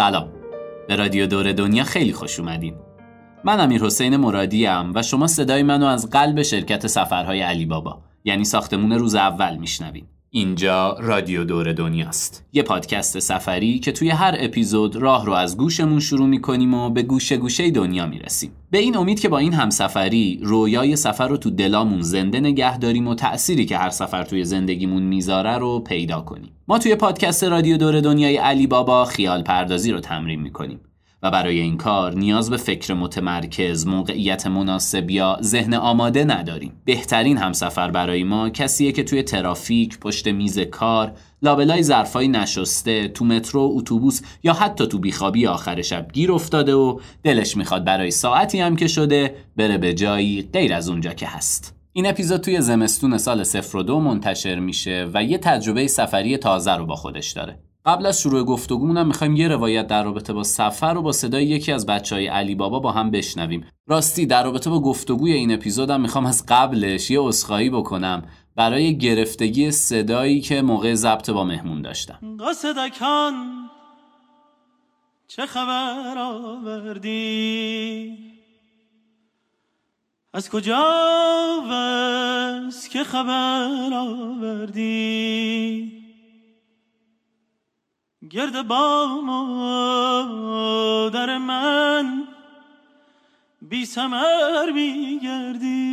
سلام. به رادیو دور دنیا خیلی خوش اومدین. من امیر حسین مرادی ام و شما صدای منو از قلب شرکت سفرهای علی بابا یعنی ساختمون روز اول میشنوین. اینجا رادیو دور دنیاست یه پادکست سفری که توی هر اپیزود راه رو از گوشمون شروع می‌کنیم و به گوشه گوشه دنیا می‌رسیم. به این امید که با این همسفری رویای سفر رو تو دلامون زنده نگه داریم و تأثیری که هر سفر توی زندگیمون می‌ذاره رو پیدا کنیم. ما توی پادکست رادیو دور دنیای علی بابا خیال پردازی رو تمرین می‌کنیم. و برای این کار نیاز به فکر متمرکز، موقعیت مناسب یا ذهن آماده نداریم. بهترین همسفر برای ما کسیه که توی ترافیک، پشت میز کار، لابلای ظرفای نشسته، تو مترو، اتوبوس یا حتی تو بیخوابی آخر شب گیر افتاده و دلش می‌خواد برای ساعتی هم که شده بره به جایی غیر از اونجا که هست. این اپیزود توی زمستون سال 02 منتشر میشه و یه تجربه سفری تازه رو با خودش داره. قبل از شروع گفتگومونم می‌خوایم یه روایت در رابطه با سفر رو با صدای یکی از بچه های علی بابا با هم بشنویم. راستی در رابطه با گفتگوی این اپیزودم می‌خوام از قبلش یه اسخایی بکنم برای گرفتگی صدایی که موقع ضبط با مهمون داشتم. قصدکان چه خبر آوردی؟ از کجا که خبر آوردی؟ گرد با مادر من بی سمر می گردی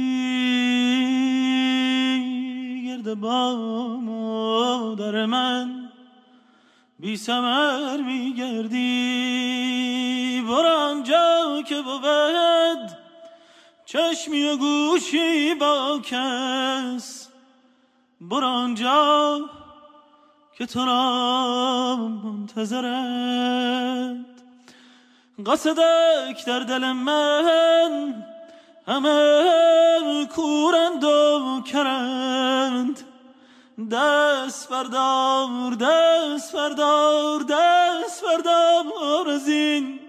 گرد با مادر من بی سمر می گردی برو که بود چشمی و گوشی با کس. برو که تو را منتظرد قصدک در دل من همه کورند و کرند. دست بردار دست بردار دست بردار از این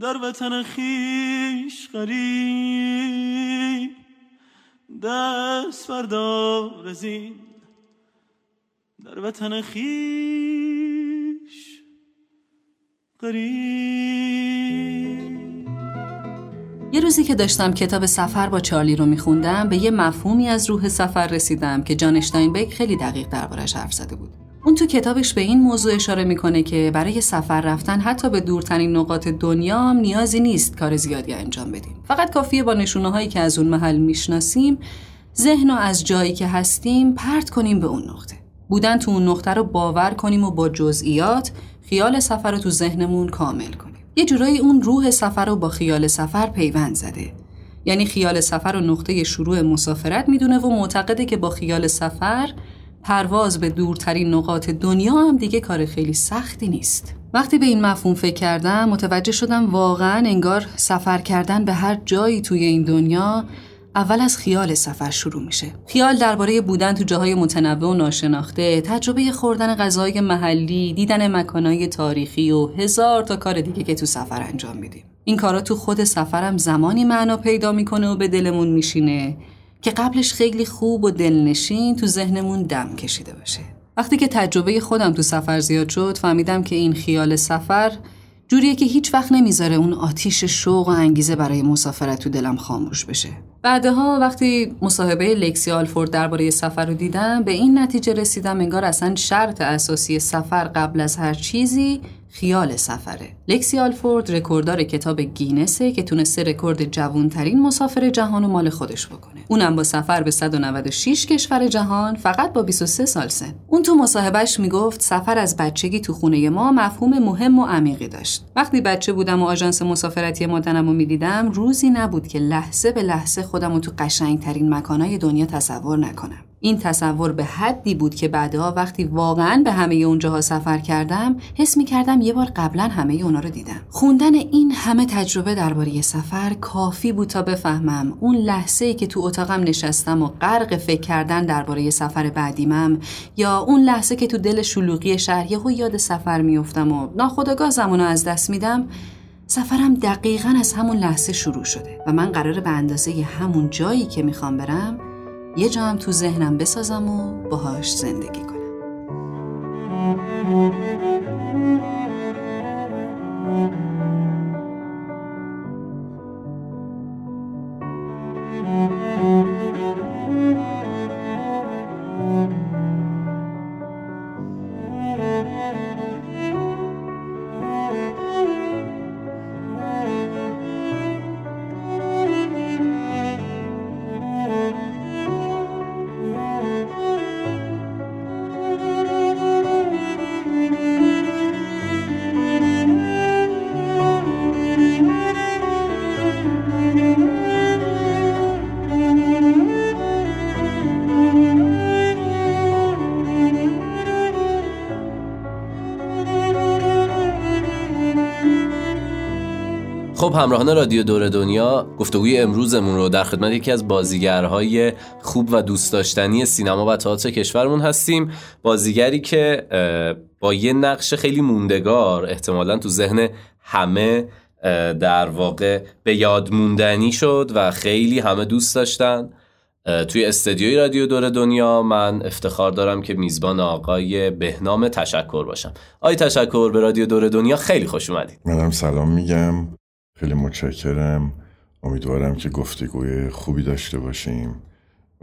در وطن خیش غریب. دست بردار از این در وطن خیش یه روزی که داشتم کتاب سفر با چارلی رو میخوندم به یه مفهومی از روح سفر رسیدم که جان اشتاینبک خیلی دقیق دربارش حرف زده بود. اون تو کتابش به این موضوع اشاره می‌کنه که برای سفر رفتن حتی به دورترین نقاط دنیا هم نیازی نیست کار زیادی انجام بدیم. فقط کافیه با نشونه هایی که از اون محل می‌شناسیم ذهن از جایی که هستیم پرت کنیم به اون نقطه. بودن تو اون نقطه رو باور کنیم و با جزئیات خیال سفر رو تو ذهنمون کامل کنیم. یه جورایی اون روح سفر رو با خیال سفر پیوند زده. یعنی خیال سفر رو نقطه شروع مسافرت می‌دونه و معتقده که با خیال سفر پرواز به دورترین نقاط دنیا هم دیگه کار خیلی سختی نیست. وقتی به این مفهوم فکر کردم متوجه شدم واقعا انگار سفر کردن به هر جایی توی این دنیا اول از خیال سفر شروع میشه. خیال درباره بودن تو جاهای متنوع و ناشناخته، تجربه خوردن غذای محلی، دیدن مکانهای تاریخی و هزار تا کار دیگه که تو سفر انجام میدیم. این کارا تو خود سفرم زمانی معنا پیدا می‌کنه و به دلمون میشینه که قبلش خیلی خوب و دلنشین تو ذهنمون دم کشیده باشه. وقتی که تجربه خودم تو سفر زیاد شد فهمیدم که این خیال سفر جوریه که هیچ وقت نمی‌ذاره اون آتیش شوق و انگیزه برای مسافرت تو دلم خاموش بشه. بعدها وقتی مصاحبه لکسی آلفورد درباره سفر رو دیدم به این نتیجه رسیدم انگار اصلا شرط اساسی سفر قبل از هر چیزی خیال سفره. لکسی آلفورد رکورددار کتاب گینسه که تونسته رکورد جوانترین مسافر جهان و مال خودش بکنه. اونم با سفر به 196 کشور جهان فقط با 23 سال سن. اون تو مصاحبهش می‌گفت سفر از بچگی تو خونه ما مفهوم مهم و عمیقی داشت. وقتی بچه بودم و آژانس مسافرتی مادرم رو می‌دیدم روزی نبود که لحظه به لحظه خودم رو تو قشنگترین مکانهای دنیا تصور نکنم. این تصور به حدی بود که بعدها وقتی واقعا به همه اونجاها سفر کردم حس می کردم یه بار قبلا همه اونا رو دیدم. خوندن این همه تجربه درباره سفر کافی بود تا بفهمم. اون لحظه ای که تو اتاقم نشستم و غرق فکر کردن درباره سفر بعدیمم یا اون لحظه که تو دل شلوغی شهر یهو یاد سفر میافتم و ناخودآگاه زمانو از دست میدم سفرم دقیقا از همون لحظه شروع شده و من قراره به اندازه همون جایی که می‌خوام برم یه جا هم تو ذهنم بسازم و باهاش زندگی کنم. خب همراهان رادیو دور دنیا گفتگوی امروزمون رو در خدمت یکی از بازیگرهای خوب و دوست داشتنی سینما و تئاتر کشورمون هستیم. بازیگری که با یه نقش خیلی موندگار احتمالا تو ذهن همه در واقع به یاد موندنی شد و خیلی همه دوست داشتن. توی استدیوی رادیو دور دنیا من افتخار دارم که میزبان آقای بهنام تشکر باشم. آقای تشکر به رادیو دور دنیا خیلی خوش اومدید. منم سلام میگم. خیلی متشکرم. امیدوارم که گفتگوی خوبی داشته باشیم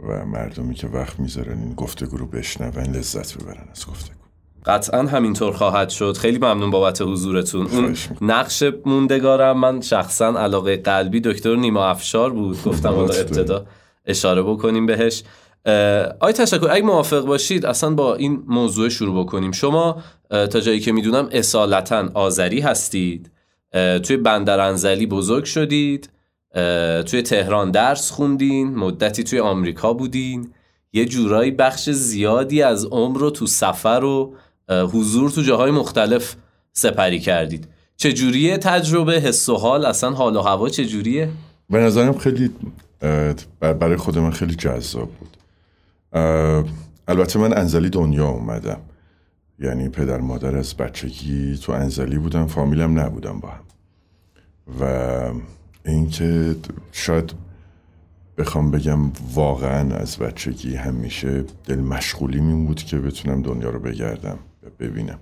و مردمی که وقت می‌ذارن این گفتگو رو بشنون لذت ببرن از گفتگو. قطعا همینطور خواهد شد. خیلی ممنون بابت حضورتون. اون نقش موندگارم من شخصا علاقه قلبی دکتر نیما افشار بود. گفتم حالا ابتدا اشاره بکنیم بهش. آی تشکر اگه موافق باشید اصلا با این موضوع شروع بکنیم. شما تا جایی که می‌دونم اصالتا آذری هستید. توی بندر انزلی بزرگ شدید توی تهران درس خوندین مدتی توی آمریکا بودین. یه جورایی بخش زیادی از عمر رو تو سفر و حضور تو جاهای مختلف سپری کردید. چجوریه تجربه؟ حس و حال؟ اصلا حال و هوا چجوریه؟ به نظرم خیلی برای خود من خیلی جذاب بود. البته من انزلی دنیا اومدم. یعنی پدر مادر از بچگی تو انزلی بودم فامیلم نبودم با هم. و اینکه شاید بخوام بگم واقعا از بچگی همیشه دل مشغولی این بود که بتونم دنیا رو بگردم ببینم.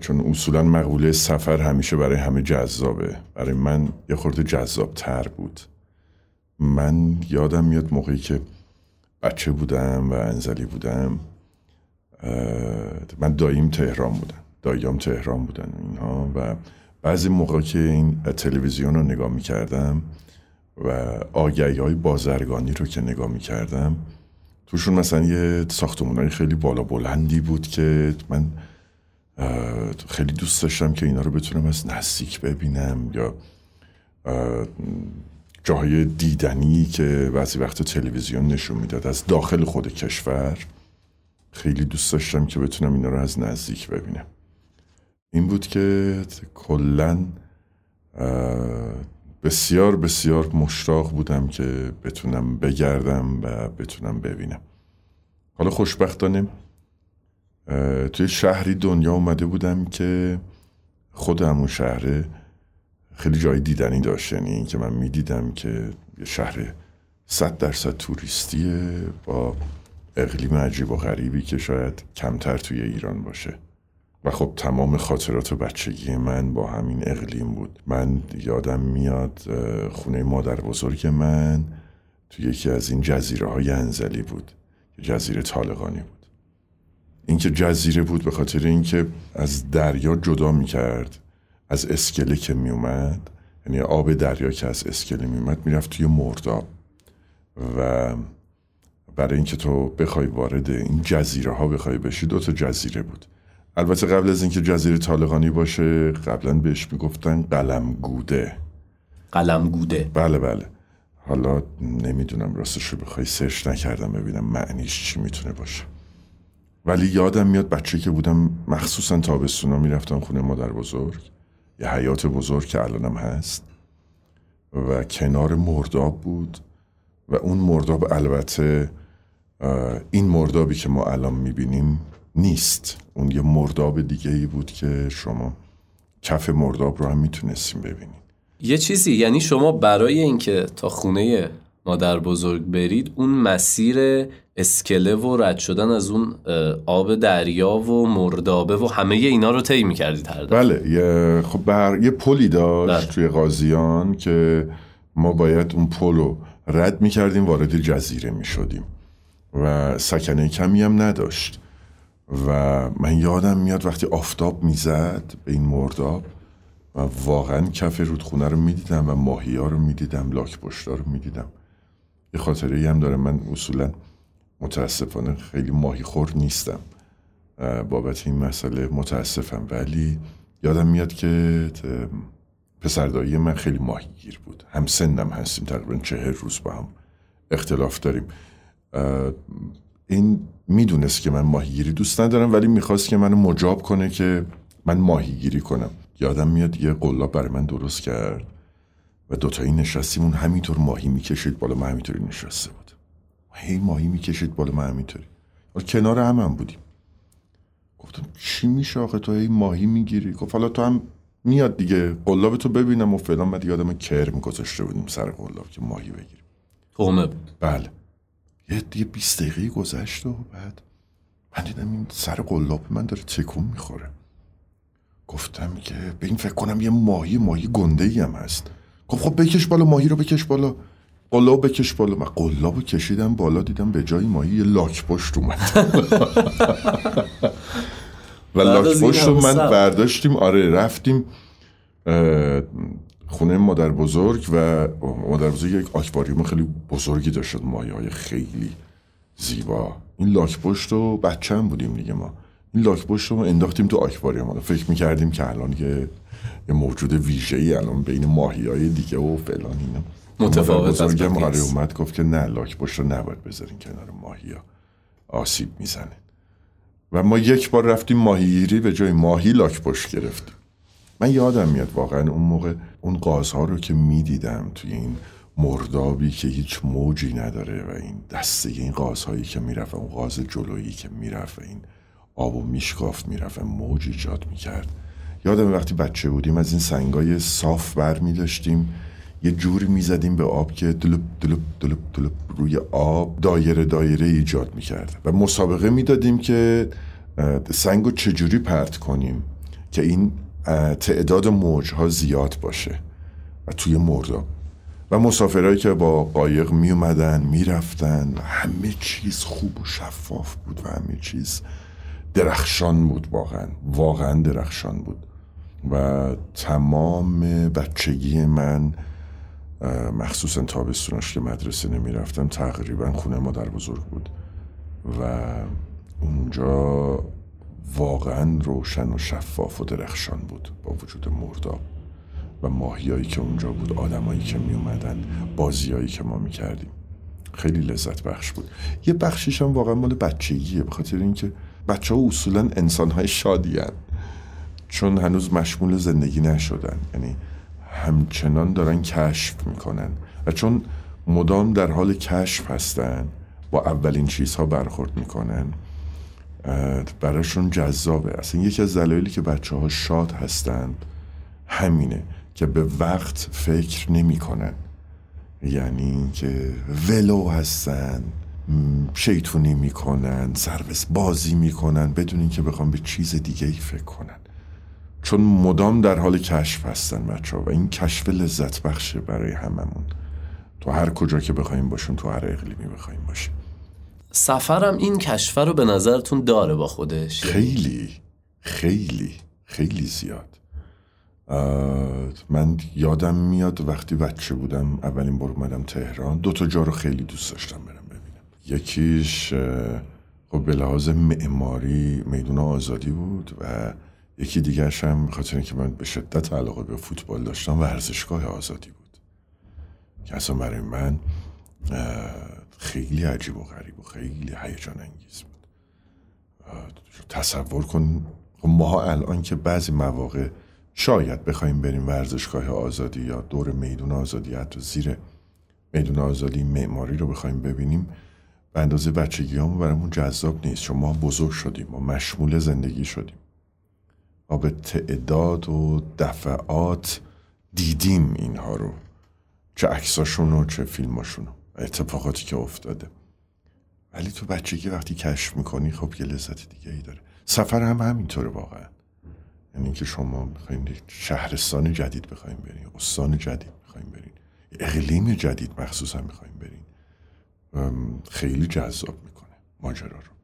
چون اصولا مقوله سفر همیشه برای همه جذابه. برای من یه خورده جذاب تر بود. من یادم میاد موقعی که بچه بودم و انزلی بودم من داییم تهران بودم. داییام تهران بودن اینها و بعضی موقع که این تلویزیون رو نگاه می‌کردم و آگهی های بازرگانی رو که نگاه می‌کردم توشون مثلا یه ساختمون خیلی بالا بلندی بود که من خیلی دوست داشتم که اینا رو بتونم از نزدیک ببینم یا جاهای دیدنی که بعضی وقت تلویزیون نشون می‌داد از داخل خود کشور. خیلی دوست داشتم که بتونم اینا رو از نزدیک ببینم. این بود که کلا بسیار بسیار مشتاق بودم که بتونم بگردم و بتونم ببینم. حالا خوشبختانه توی شهری دنیا اومده بودم که خود همون شهره خیلی جای دیدنی داشت. یعنی که من می‌دیدم که یه شهر صد درصد توریستیه با اقلیم عجیب و غریبی که شاید کمتر توی ایران باشه. و خب تمام خاطرات بچگی من با همین اقلیم بود. من یادم میاد خونه مادر بزرگ من تو یکی از این جزیره های انزلی بود جزیره طالقانی بود. اینکه جزیره بود به خاطر اینکه از دریا جدا می‌کرد از اسکله که میومد یعنی آب دریا که از اسکله میومد می‌رفت توی مرداب. و برای اینکه تو بخوای وارد این جزیره ها بخوای بشی دو تا جزیره بود. البته قبل از اینکه جزیره طالقانی باشه قبلا بهش می‌گفتن قلمگوده. قلمگوده. بله بله. حالا نمی‌دونم راستش رو بخوای سرچ نکردم ببینم معنیش چی می‌تونه باشه. ولی یادم میاد بچه که بودم مخصوصا تابستونا می‌رفتم خونه مادر بزرگ. یه حیات بزرگ که الانم هست. و کنار مرداب بود. و اون مرداب البته این مردابی که ما الان می‌بینیم نیست. اون یه مرداب دیگه ای بود که شما کف مرداب رو هم می‌تونستیم ببینید. یه چیزی یعنی شما برای اینکه تا خونه مادر بزرگ برید اون مسیر اسکله و رد شدن از اون آب دریا و مردابه و همه اینا رو طی می‌کردید هر بله یه خب بر یه پلی داشت بله. توی قاضیان که ما باید اون پل رو رد می‌کردیم وارد جزیره می‌شدیم. و سکنه کمی هم نداشت. و من یادم میاد وقتی آفتاب می‌زد به این مرداب و واقعا کف رودخونه رو می‌دیدم و ماهی ها رو می‌دیدم لاک پشتا رو می‌دیدم. یه خاطره هم داره. من اصولا متاسفانه خیلی ماهی خور نیستم بابت این مسئله متاسفم. ولی یادم میاد که پسردایی من خیلی ماهیگیر بود. هم سنم هستیم تقریبا چهر روز با هم اختلاف داریم. این می‌دونست که من ماهیگیری دوست ندارم ولی می‌خواست که منو مجاب کنه که من ماهیگیری کنم. یادم میاد یه قلاب برای من درست کرد و دوتایی نشستیمون همینطور ماهی می‌کشید بالا من همینطوری نشسته بود هی ماهی می‌کشید بالا من همینطوری. کنار هم, هم بودیم. گفتم چی میشه آخه تو هی ماهی می‌گیری؟ گفت حالا تو هم میاد دیگه قلاب تو ببینم و فلان. بعد یادم کرم گذاشته بودیم سر قلاب که ماهی بگیریم. بود. بله. یه دیگه 20 دقیقه گذشت و بعد من دیدم این سر قلاب من داره تکون می‌خوره. گفتم که به این فکر کنم یه ماهی ماهی گنده ای هم هست. گفت خب بکش بالا ماهی رو بکش بالا. قلاب بکش بالا. من قلاب رو کشیدم بالا دیدم به جای ماهی یه لاک پشت اومد. و لاک پشت رو من برداشتیم. آره رفتیم خونه مادر بزرگ و مادر بزرگ یک آکواریوم خیلی بزرگی داشت ماهی های خیلی زیبا. این لاک پشت رو بچه هم بودیم دیگه ما. این لاک پشت رو انداختیم تو آکواریوم. فکر می‌کردیم که الان یه, یه موجود ویژه ای الان بین ماهی های دیگه و فلان اینا. متفاوت بزرگم آره اومد گفت که نه لاک پشت رو نباید بذارین کنار ماهی ها آسیب می‌زنه. و ما یک بار رفتیم ماهیگیری به جای ماهی لاک پشت گرفتیم. من یادم میاد واقعا اون موقع اون قازها رو که می‌دیدم توی این مردابی که هیچ موجی نداره و این دسته این قازهایی که می‌رفت اون قاز جلویی که می‌رفت این آب و میشکافت می‌رفت موج ایجاد می‌کرد. یادم وقتی بچه بودیم از این سنگای صاف بر میداشتیم یه جوری می‌زدیم به آب که دلوب دلوب دلوب دلوب روی آب دایره دایره ایجاد می‌کرد و مسابقه می‌دادیم که سنگ چجوری پرت کنیم که این تعداد موجها زیاد باشه و توی مرداب و مسافرهایی که با قایق می اومدن می رفتن همه چیز خوب و شفاف بود و همه چیز درخشان بود واقعا واقعا درخشان بود. و تمام بچگی من مخصوصا تابستوناش که مدرسه نمی رفتم تقریبا خونه مادر بزرگ بود. و اونجا واقعا روشن و شفاف و درخشان بود با وجود مرداب و ماهیایی که اونجا بود آدمایی که می اومدن بازیایی که ما می کردیم خیلی لذت بخش بود. یه بخشیش هم واقعا مال بچگیه به خاطر اینکه بچه ها اصولا انسان های شادی چون هنوز مشمول زندگی نشدن. یعنی همچنان دارن کشف می‌کنن. و چون مدام در حال کشف هستن با اولین چیزها برخورد می‌کنن براشون جذابه. اصلا یکی از دلایلی که بچه ها شاد هستند همینه که به وقت فکر نمی‌کنن. یعنی که ولو هستن شیطونی می‌کنن سروس بازی می‌کنن بدون اینکه بخوام به چیز دیگه ای فکر کنن. چون مدام در حال کشف هستن بچه ها و این کشف لذت بخشه برای هممون. تو هر کجا که بخوایم باشیم تو هر اقلیمی بخوایم باشیم. سفرم این کشفه رو به نظرتون داره با خودش؟ خیلی خیلی خیلی زیاد. من یادم میاد وقتی بچه بودم اولین بار اومدم تهران. دو تا جا رو خیلی دوست داشتم برم ببینم. یکیش خب به لحاظ معماری میدون آزادی بود و یکی دیگرش هم خاطر اینکه من به شدت علاقه به فوتبال داشتم ورزشگاه آزادی بود. که اصلا برای من خیلی عجیب و غریب و خیلی هیجان انگیز بود تصور کن خب ما الان که بعضی مواقع شاید بخوایم بریم ورزشگاه آزادی یا دور میدون آزادی حتی زیر میدون آزادی معماری رو بخوایم ببینیم به اندازه بچگی همون برامون جذاب نیست. چون ما بزرگ شدیم ما مشمول زندگی شدیم. ما به تعداد و دفعات دیدیم اینها رو چه عکساشون و چه فیلماشون اتفاقاتی که افتاده. ولی تو بچگی وقتی کشف می‌کنی خب یه لذت دیگه ای داره. سفر هم همینطوره واقعا. یعنی که شما می‌خواین شهرستان جدید بخوایم برین استان جدید بخوایم برین اقلیم جدید مخصوصا می‌خوایم برین. خیلی جذاب می‌کنه ماجرا رو.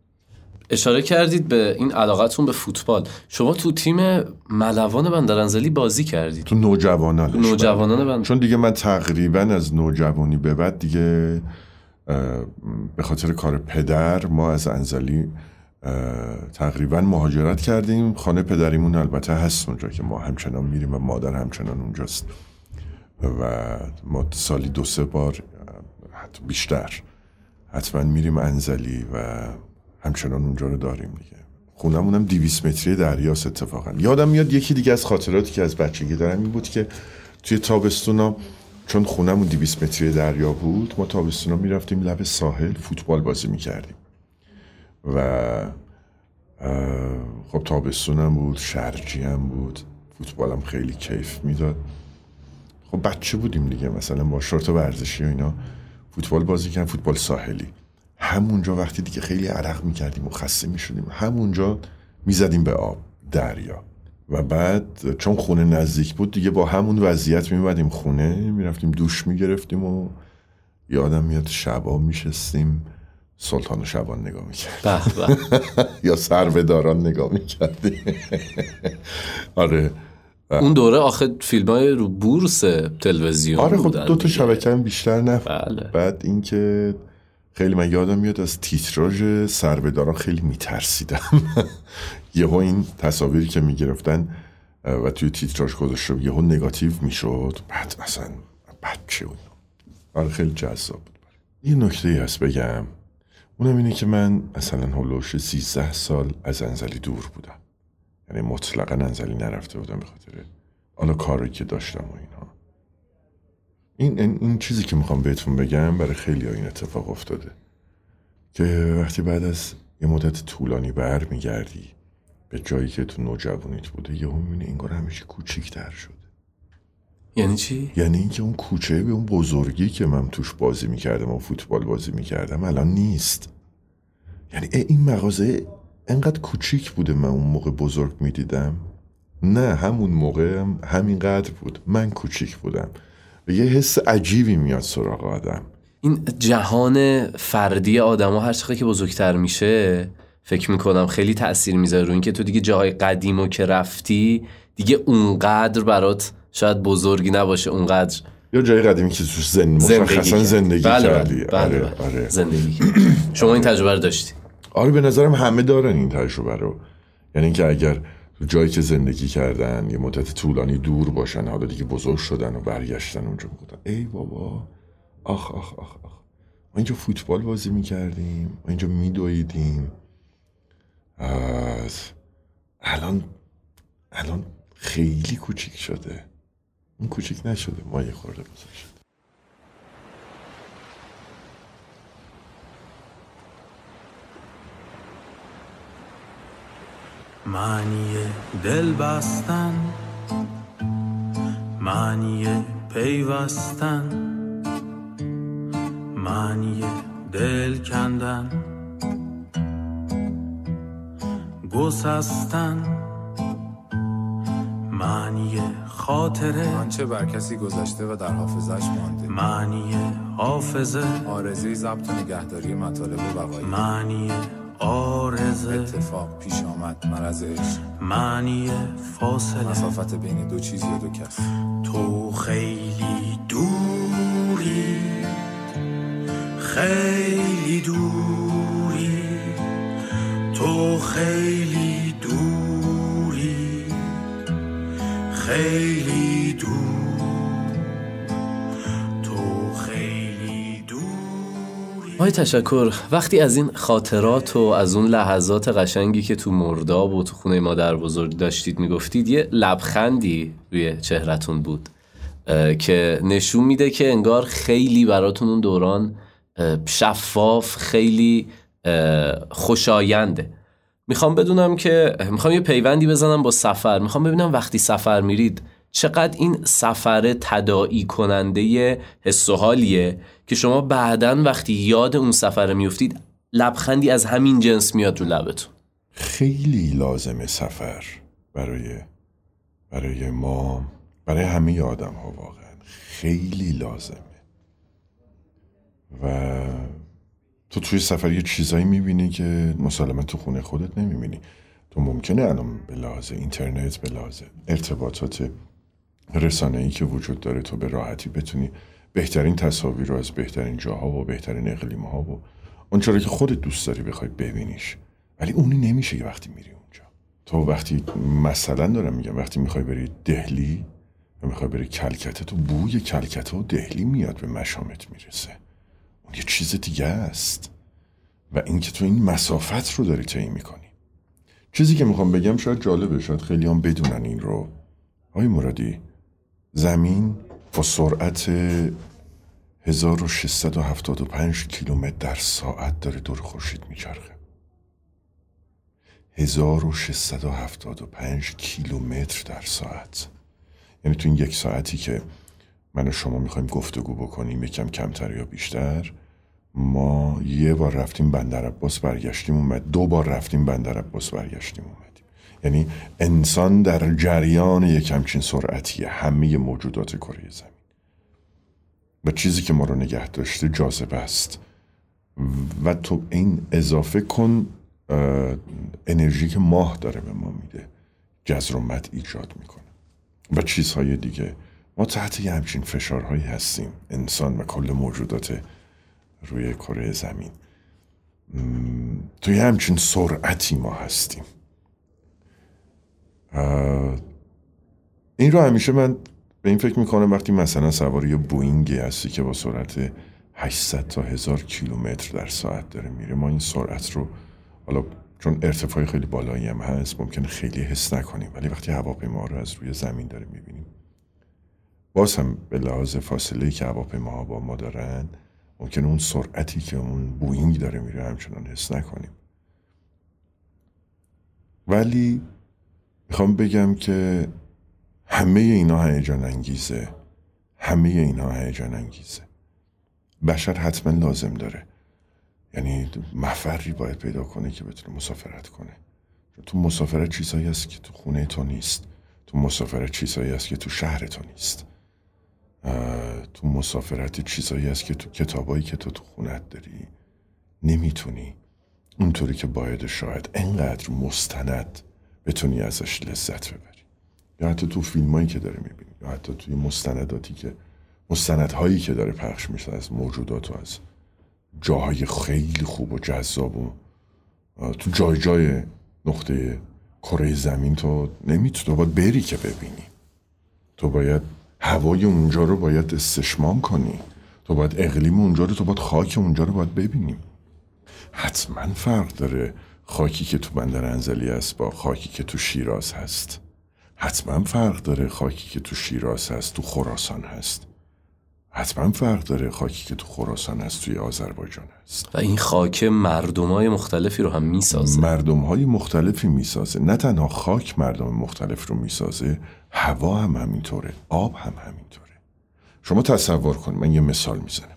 اشاره کردید به این علاقتون به فوتبال. شما تو تیم ملوان بندرنزلی بازی کردید. تو نوجوانان تو نوجوانان بند... چون دیگه من تقریبا از نوجوانی به بعد دیگه به خاطر کار پدر ما از انزلی تقریبا مهاجرت کردیم. خانه پدریمون البته هست اونجا که ما همچنان میریم و مادر همچنان اونجاست. و ما سالی دو سه بار حتی بیشتر حتما میریم انزلی و همچنان اونجا رو داریم دیگه. خونمونم دیویس متری دریاست اتفاقا. یادم میاد یکی دیگه از خاطراتی که از بچگی دارم این بود که توی تابستونا چون خونمون دیویس متری دریا بود ما تابستونا می‌رفتیم لب ساحل فوتبال بازی می‌کردیم. و خب تابستونم بود شرجی هم بود فوتبالم خیلی کیف می‌داد. خب بچه بودیم دیگه مثلا با شورت ورزشی و اینا. فوتبال بازی کردیم فوتبال ساحلی. همونجا وقتی دیگه خیلی عرق می‌کردیم و خسته می‌شدیم همونجا می‌زدیم به آب دریا. و بعد چون خونه نزدیک بود دیگه با همون وضعیت میمدیم خونه می‌رفتیم دوش می‌گرفتیم و یادم میاد شبا میشستیم سلطان و شبان نگاه می‌کردیم یا سروداران نگاه می‌کردیم. آره. اون دوره آخه فیلم های رو بورس تلویزیون آره خب دو تا شبکه هم بیشتر نه بله. بعد اینکه خیلی من یادم میاد از تیتراژ سربهداران خیلی میترسیدم. یهو این تصاویری که می‌گرفتن و توی تیتراژ گذاشته یهو نگاتیو می‌شد. بعد مثلا بچه اون آره خیلی جذاب بود. یه نکته ای هست بگم. اونم اینه که من مثلا هلوش 13 سال از انزلی دور بودم. یعنی مطلقا انزلی نرفته بودم به خاطر حالا کاری که داشتم و اینا این, این, چیزی که می‌خوام بهتون بگم برای خیلی این اتفاق افتاده. که وقتی بعد از یه مدت طولانی بر میگردی به جایی که تو نوجوانیت بوده یهو می‌بینی انگار همیشه کوچیکتر شده. یعنی چی؟ یعنی اینکه اون کوچه به اون بزرگی که من توش بازی می‌کردم و فوتبال بازی می‌کردم الان نیست. یعنی این مغازه انقدر کوچیک بوده من اون موقع بزرگ می‌دیدم؟ نه همون موقع هم همینقدر بود. من کوچیک بودم. و یه حس عجیبی میاد سراغ آدم. این جهان فردی آدم ها هر چقدر که بزرگتر میشه فکر می‌کنم خیلی تاثیر می‌ذاره رو اینکه تو دیگه جاهای قدیم و که رفتی دیگه اونقدر برات شاید بزرگی نباشه اونقدر یا جای قدیمی که توش زندگی مشخصا زندگی بله کردی. بله بله آره. آره. زندگی شما این تجربه رو داشتی؟ آره به نظرم همه دارن این تجربه رو. یعنی اینکه اگر جایی که زندگی کردن یه مدت طولانی دور باشن حالا دیگه بزرگ شدن و برگشتن اونجا می‌گفتن ای بابا. آخ آخ آخ آخ. ما اینجا فوتبال بازی می‌کردیم ما اینجا میدویدیم. از الان الان خیلی کوچیک شده. اون کوچیک نشده. ما یه خورده بزرگ شده معنی دل بستن معنی پیوستن معنی دل کندن گسستن معنی خاطره. آنچه بر کسی گذشته و در حافظش مانده. معنی حافظه. آرزه ضبط و نگهداری مطالب و بقایی. معنی آرزه. اتفاق پیش آمد مرض عشق معنی فاصله. مسافت بین دو چیز یا دو کس تو خیلی دوری. خیلی دوری. تو خیلی دوری. خیلی آقای تشکر وقتی از این خاطرات و از اون لحظات قشنگی که تو مرداب و تو خونه مادر بزرگ داشتید می‌گفتید یه لبخندی روی چهرتون بود که نشون میده که انگار خیلی براتون اون دوران شفاف خیلی خوشاینده. می‌خوام بدونم که می‌خوام یه پیوندی بزنم با سفر می‌خوام ببینم وقتی سفر میرید چقدر این سفر تداعی کننده حس و حالیه که شما بعدا وقتی یاد اون سفر میفتید لبخندی از همین جنس میاد رو لبتون. خیلی لازمه سفر برای برای ما برای همه آدم ها واقعا. خیلی لازمه. و تو توی سفر یه چیزایی می‌بینی که مسلما تو خونه خودت نمی‌بینی. تو ممکنه الان به لحاظ اینترنت به لحاظ ارتباطات رسانه‌ای که وجود داره تو به راحتی بتونی بهترین تصاویر رو از بهترین جاها و بهترین اقلیم‌ها و اونچه رو که خودت دوست داری بخوای ببینیش. ولی اونی نمیشه که وقتی میری اونجا. تو وقتی مثلا دارم میگم وقتی می‌خوای بری دهلی و می‌خوای بری کلکته تو بوی کلکته و دهلی میاد به مشامت می‌رسه. اون یه چیز دیگه است. و اینکه تو این مسافت رو داری طی می‌کنی. چیزی که می‌خوام بگم شاید جالبه شاید خیلی هم بدونن این رو. آقای مرادی زمین با سرعت 1675 کیلومتر در ساعت داره دور خورشید میچرخه. 1675 کیلومتر در ساعت. یعنی تو این یک ساعتی که من و شما می‌خوایم گفتگو بکنیم یکم کمتر یا بیشتر ما یه بار رفتیم بندر عباس برگشتیم اومد دو بار رفتیم بندر عباس برگشتیم اومدیم یعنی انسان در جریان یک همچین سرعتیه همه موجودات کره زمین. و چیزی که ما رو نگه داشته جاذبه است. و تو این اضافه کن انرژی که ماه داره به ما میده جذر و مد ایجاد می‌کنه. و چیزهای دیگه. ما تحت یه همچین فشارهایی هستیم انسان و کل موجودات روی کره زمین. توی همچین سرعتی ما هستیم. این رو همیشه من به این فکر می‌کنم وقتی مثلا سوار یه بوینگی هستی که با سرعت 800 تا 1000 کیلومتر در ساعت داره میره ما این سرعت رو حالا چون ارتفاع خیلی بالایی هم هست ممکنه خیلی حس نکنیم ولی وقتی هواپیما رو از روی زمین داره می‌بینیم باز هم به لحاظ فاصله که هواپیماها با ما دارن ممکنه اون سرعتی که اون بوینگ داره میره همچنان حس نکنیم. ولی می‌خوام بگم که همه اینا هیجان انگیزه. همه اینا هیجان انگیزه. بشر حتما لازم داره. یعنی مفری باید پیدا کنه که بتونه مسافرت کنه. تو مسافرت چیزهایی هست که تو خونه تو نیست. تو مسافرت چیزهایی هست که تو شهر تو نیست. تو مسافرت چیزهایی هست که تو کتابایی که تو تو خونت داری. نمی‌تونی. اونطوری که باید شاید انقدر مستند بتونی ازش لذت ببری. یا حتی تو فیلمایی که داره می‌بینی یا حتی توی مستنداتی که مستندهایی که داره پخش میشه از موجودات و از جاهای خیلی خوب و جذاب و تو جای جای نقطه کره زمین تو نمی‌تونی تو باید بری که ببینی. تو باید هوای اونجا رو باید استشمام کنی. تو باید اقلیم اونجا رو تو باید خاک اونجا رو باید ببینیم حتما فرق داره. خاکی که تو بندر انزلی است با خاکی که تو شیراز هست. حتما فرق داره خاکی که تو شیراز هست تو خراسان هست. حتما فرق داره خاکی که تو خراسان هست توی آذربایجان هست. و این خاک مردمای مختلفی رو هم می‌سازه. مردم های مختلفی می‌سازه. نه تنها خاک مردم مختلف رو می‌سازه هوا هم همینطوره آب هم همینطوره. شما تصور کن من یه مثال می‌زنم.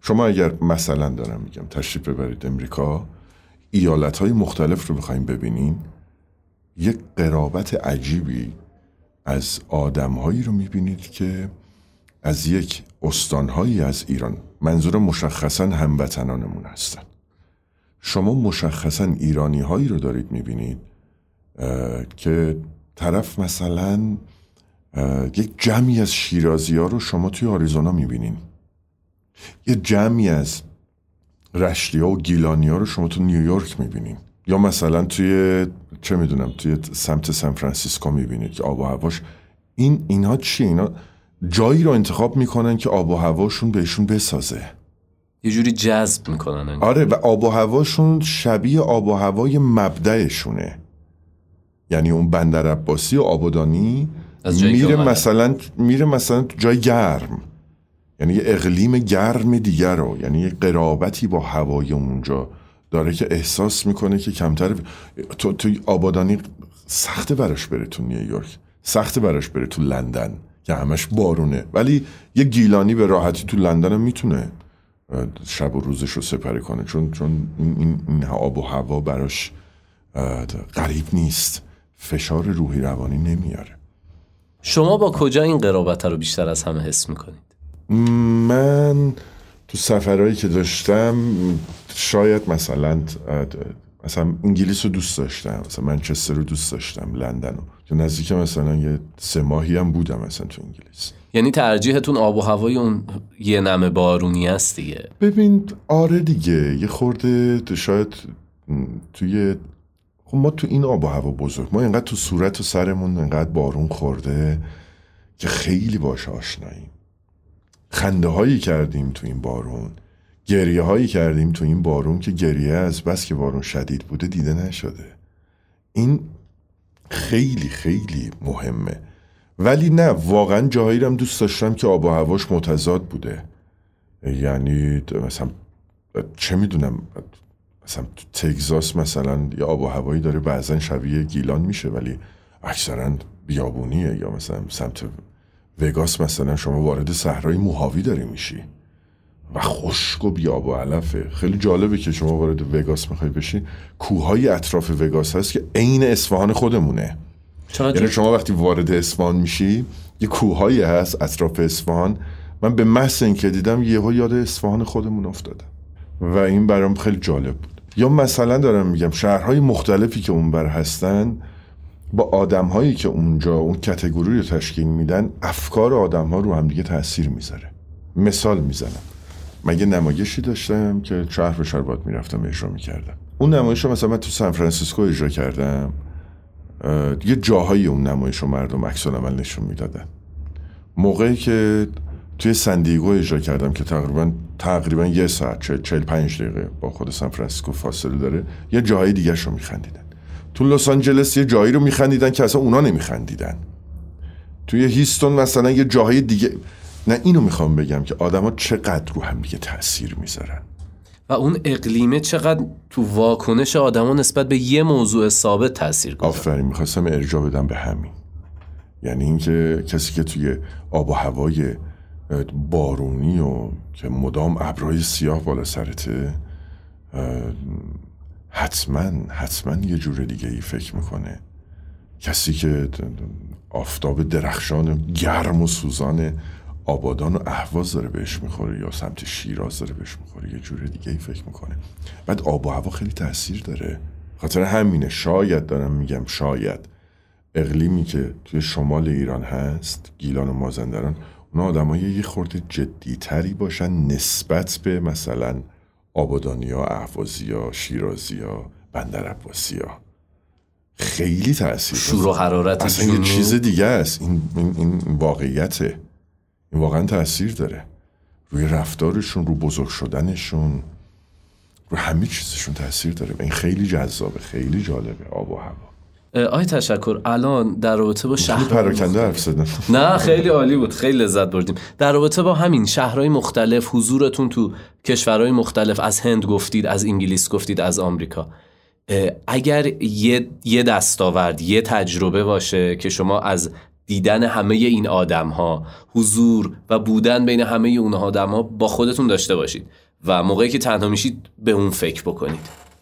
شما اگر مثلا دارم میگم تشریف ببرید امریکا ایالت های مختلف رو بخوایم ببینین یک قرابت عجیبی از آدمهایی رو می‌بینید که از یک استانهایی از ایران منظور مشخصا هموطنانمون هستن. شما مشخصا ایرانی هایی رو دارید می‌بینید که طرف مثلا یک جمعی از شیرازی ها رو شما توی آریزونا می‌بینین. یه جمعی از رشتی ها و گیلانی ها رو شما تو نیویورک می‌بینین. یا مثلا توی چه می‌دونم توی سمت سان فرانسیسکو می‌بینید که آب و هواش. این اینها چیه اینا جایی رو انتخاب می‌کنن که آب و هواشون بهشون بسازه. یه جوری جذب می‌کنن انگار. آره و آب و هواشون شبیه آب و هوای مبدعشونه. یعنی اون بندر عباسی و آبادانی از میره. مثلا میره مثلا تو جای گرم. یعنی یه اقلیم گرم دیگر رو یعنی یه قرابتی با هوای اونجا داره که احساس می‌کنه که کمتر تو توی آبادانی سخت براش بره تو نیویورک سخت براش بره تو لندن که همش بارونه. ولی یه گیلانی به راحتی تو لندن هم می‌تونه شب و روزش رو سپری کنه. چون چون این, این, آب و هوا براش غریب نیست. فشار روحی روانی نمیاره. شما با کجا این قرابت رو بیشتر از همه حس می‌کنید من تو سفرهایی که داشتم شاید مثلا مثلا انگلیس رو دوست داشتم مثلا منچستر رو دوست داشتم لندن رو. تو نزدیک مثلا یه سه ماهی هم بودم مثلا تو انگلیس. یعنی ترجیحتون آب و هوای اون یه نمه بارونی است دیگه؟ ببین آره دیگه. یه خورده شاید توی خب ما تو این آب و هوا بزرگ ما اینقدر تو صورت و سرمون اینقدر بارون خورده که خیلی باش آشناییم. خنده هایی کردیم تو این بارون. گریه هایی کردیم تو این بارون که گریه از بس که بارون شدید بوده دیده نشده. این خیلی خیلی مهمه. ولی نه واقعا جاهایی رو هم دوست داشتم که آب و هواش متضاد بوده. یعنی مثلا چه می‌دونم مثلا تو تگزاس مثلا یه آب و هوایی داره بعضا شبیه گیلان میشه ولی اکثرا بیابونیه یا مثلا سمت وگاس مثلا شما وارد صحرای موهاوی داری میشی. و خشک و بیاب و علفه. خیلی جالبه که شما وارد وگاس می‌خوای بشی. کوههای اطراف وگاس هست که عین اصفهان خودمونه. چقدر یعنی شما وقتی وارد اصفهان میشی یه کوههایی هست اطراف اصفهان. من به محض اینکه دیدم یهو یاد اصفهان خودمون افتادم. و این برام خیلی جالب بود. یا مثلا دارم میگم شهرهای مختلفی که اونور هستن با آدمهایی که اونجا اون category رو تشکیل میدن افکار آدمها رو همدیگه تاثیر می‌ذاره. مثال می‌زنم. من یه نمایشی داشتم که شهر به شهر باید می‌رفتم اجرا می‌کردم؟ اون نمایش رو مثلا من تو سان فرانسیسکو اجرا کردم. یه جاهایی اون نمایش رو مردم عکس العمل نشون می‌دادن. موقعی که توی سن دیگو اجرا کردم که تقریبا تقریبا یه ساعت چه- چهل پنج دقیقه با خود سان فرانسیسکو فاصله داره یه جاهای دیگه رو میخندیدن تو لس آنجلس یه جایی رو میخندیدن که اصلا اونا نمیخندیدن. توی هیستون مثلا یه جاهای دیگه نه اینو می‌خوام بگم که آدما چقدر رو هم دیگه تاثیر می‌ذارن. و اون اقلیمه چقدر تو واکنش آدما نسبت به یه موضوع ثابت تاثیر گذاره آفرین می‌خواستم ارجا بدم به همین. یعنی اینکه کسی که توی آب و هوای بارونی و که مدام ابرهای سیاه بالا سرته حتما حتما یه جور دیگه ای فکر می‌کنه. کسی که آفتاب درخشان گرم و سوزان آبادان و اهواز داره بهش می‌خوره یا سمت شیراز داره بهش می‌خوره یه جور دیگه ای فکر می‌کنه. بعد آب و هوا خیلی تاثیر داره. خاطر همینه شاید دارم میگم شاید. اقلیمی که توی شمال ایران هست گیلان و مازندران اونا آدمای یه خورده جدیتری باشن نسبت به مثلا آبادانی ها اهوازی ها شیرازی ها بندر عباسی ها خیلی تاثیر شور و حرارت اصلا یه. چیز دیگه است. این, این, این واقعیته. این واقعا تاثیر داره. روی رفتارشون رو بزرگ شدنشون رو همه چیزشون تاثیر داره. و این خیلی جذابه خیلی جالبه. آب و هوا. آی تشکر الان در رابطه با شهر پراکنده حرف زدم نه خیلی عالی بود خیلی لذت بردیم. در رابطه با همین شهرهای مختلف حضورتون تو کشورهای مختلف از هند گفتید از انگلیس گفتید از آمریکا. اگر یه, یه دستاورد یه تجربه باشه که شما از دیدن همه این آدم ها حضور و بودن بین همه اون آدم ها با خودتون داشته باشید و موقعی که تنها میشید به اون فکر بکنید.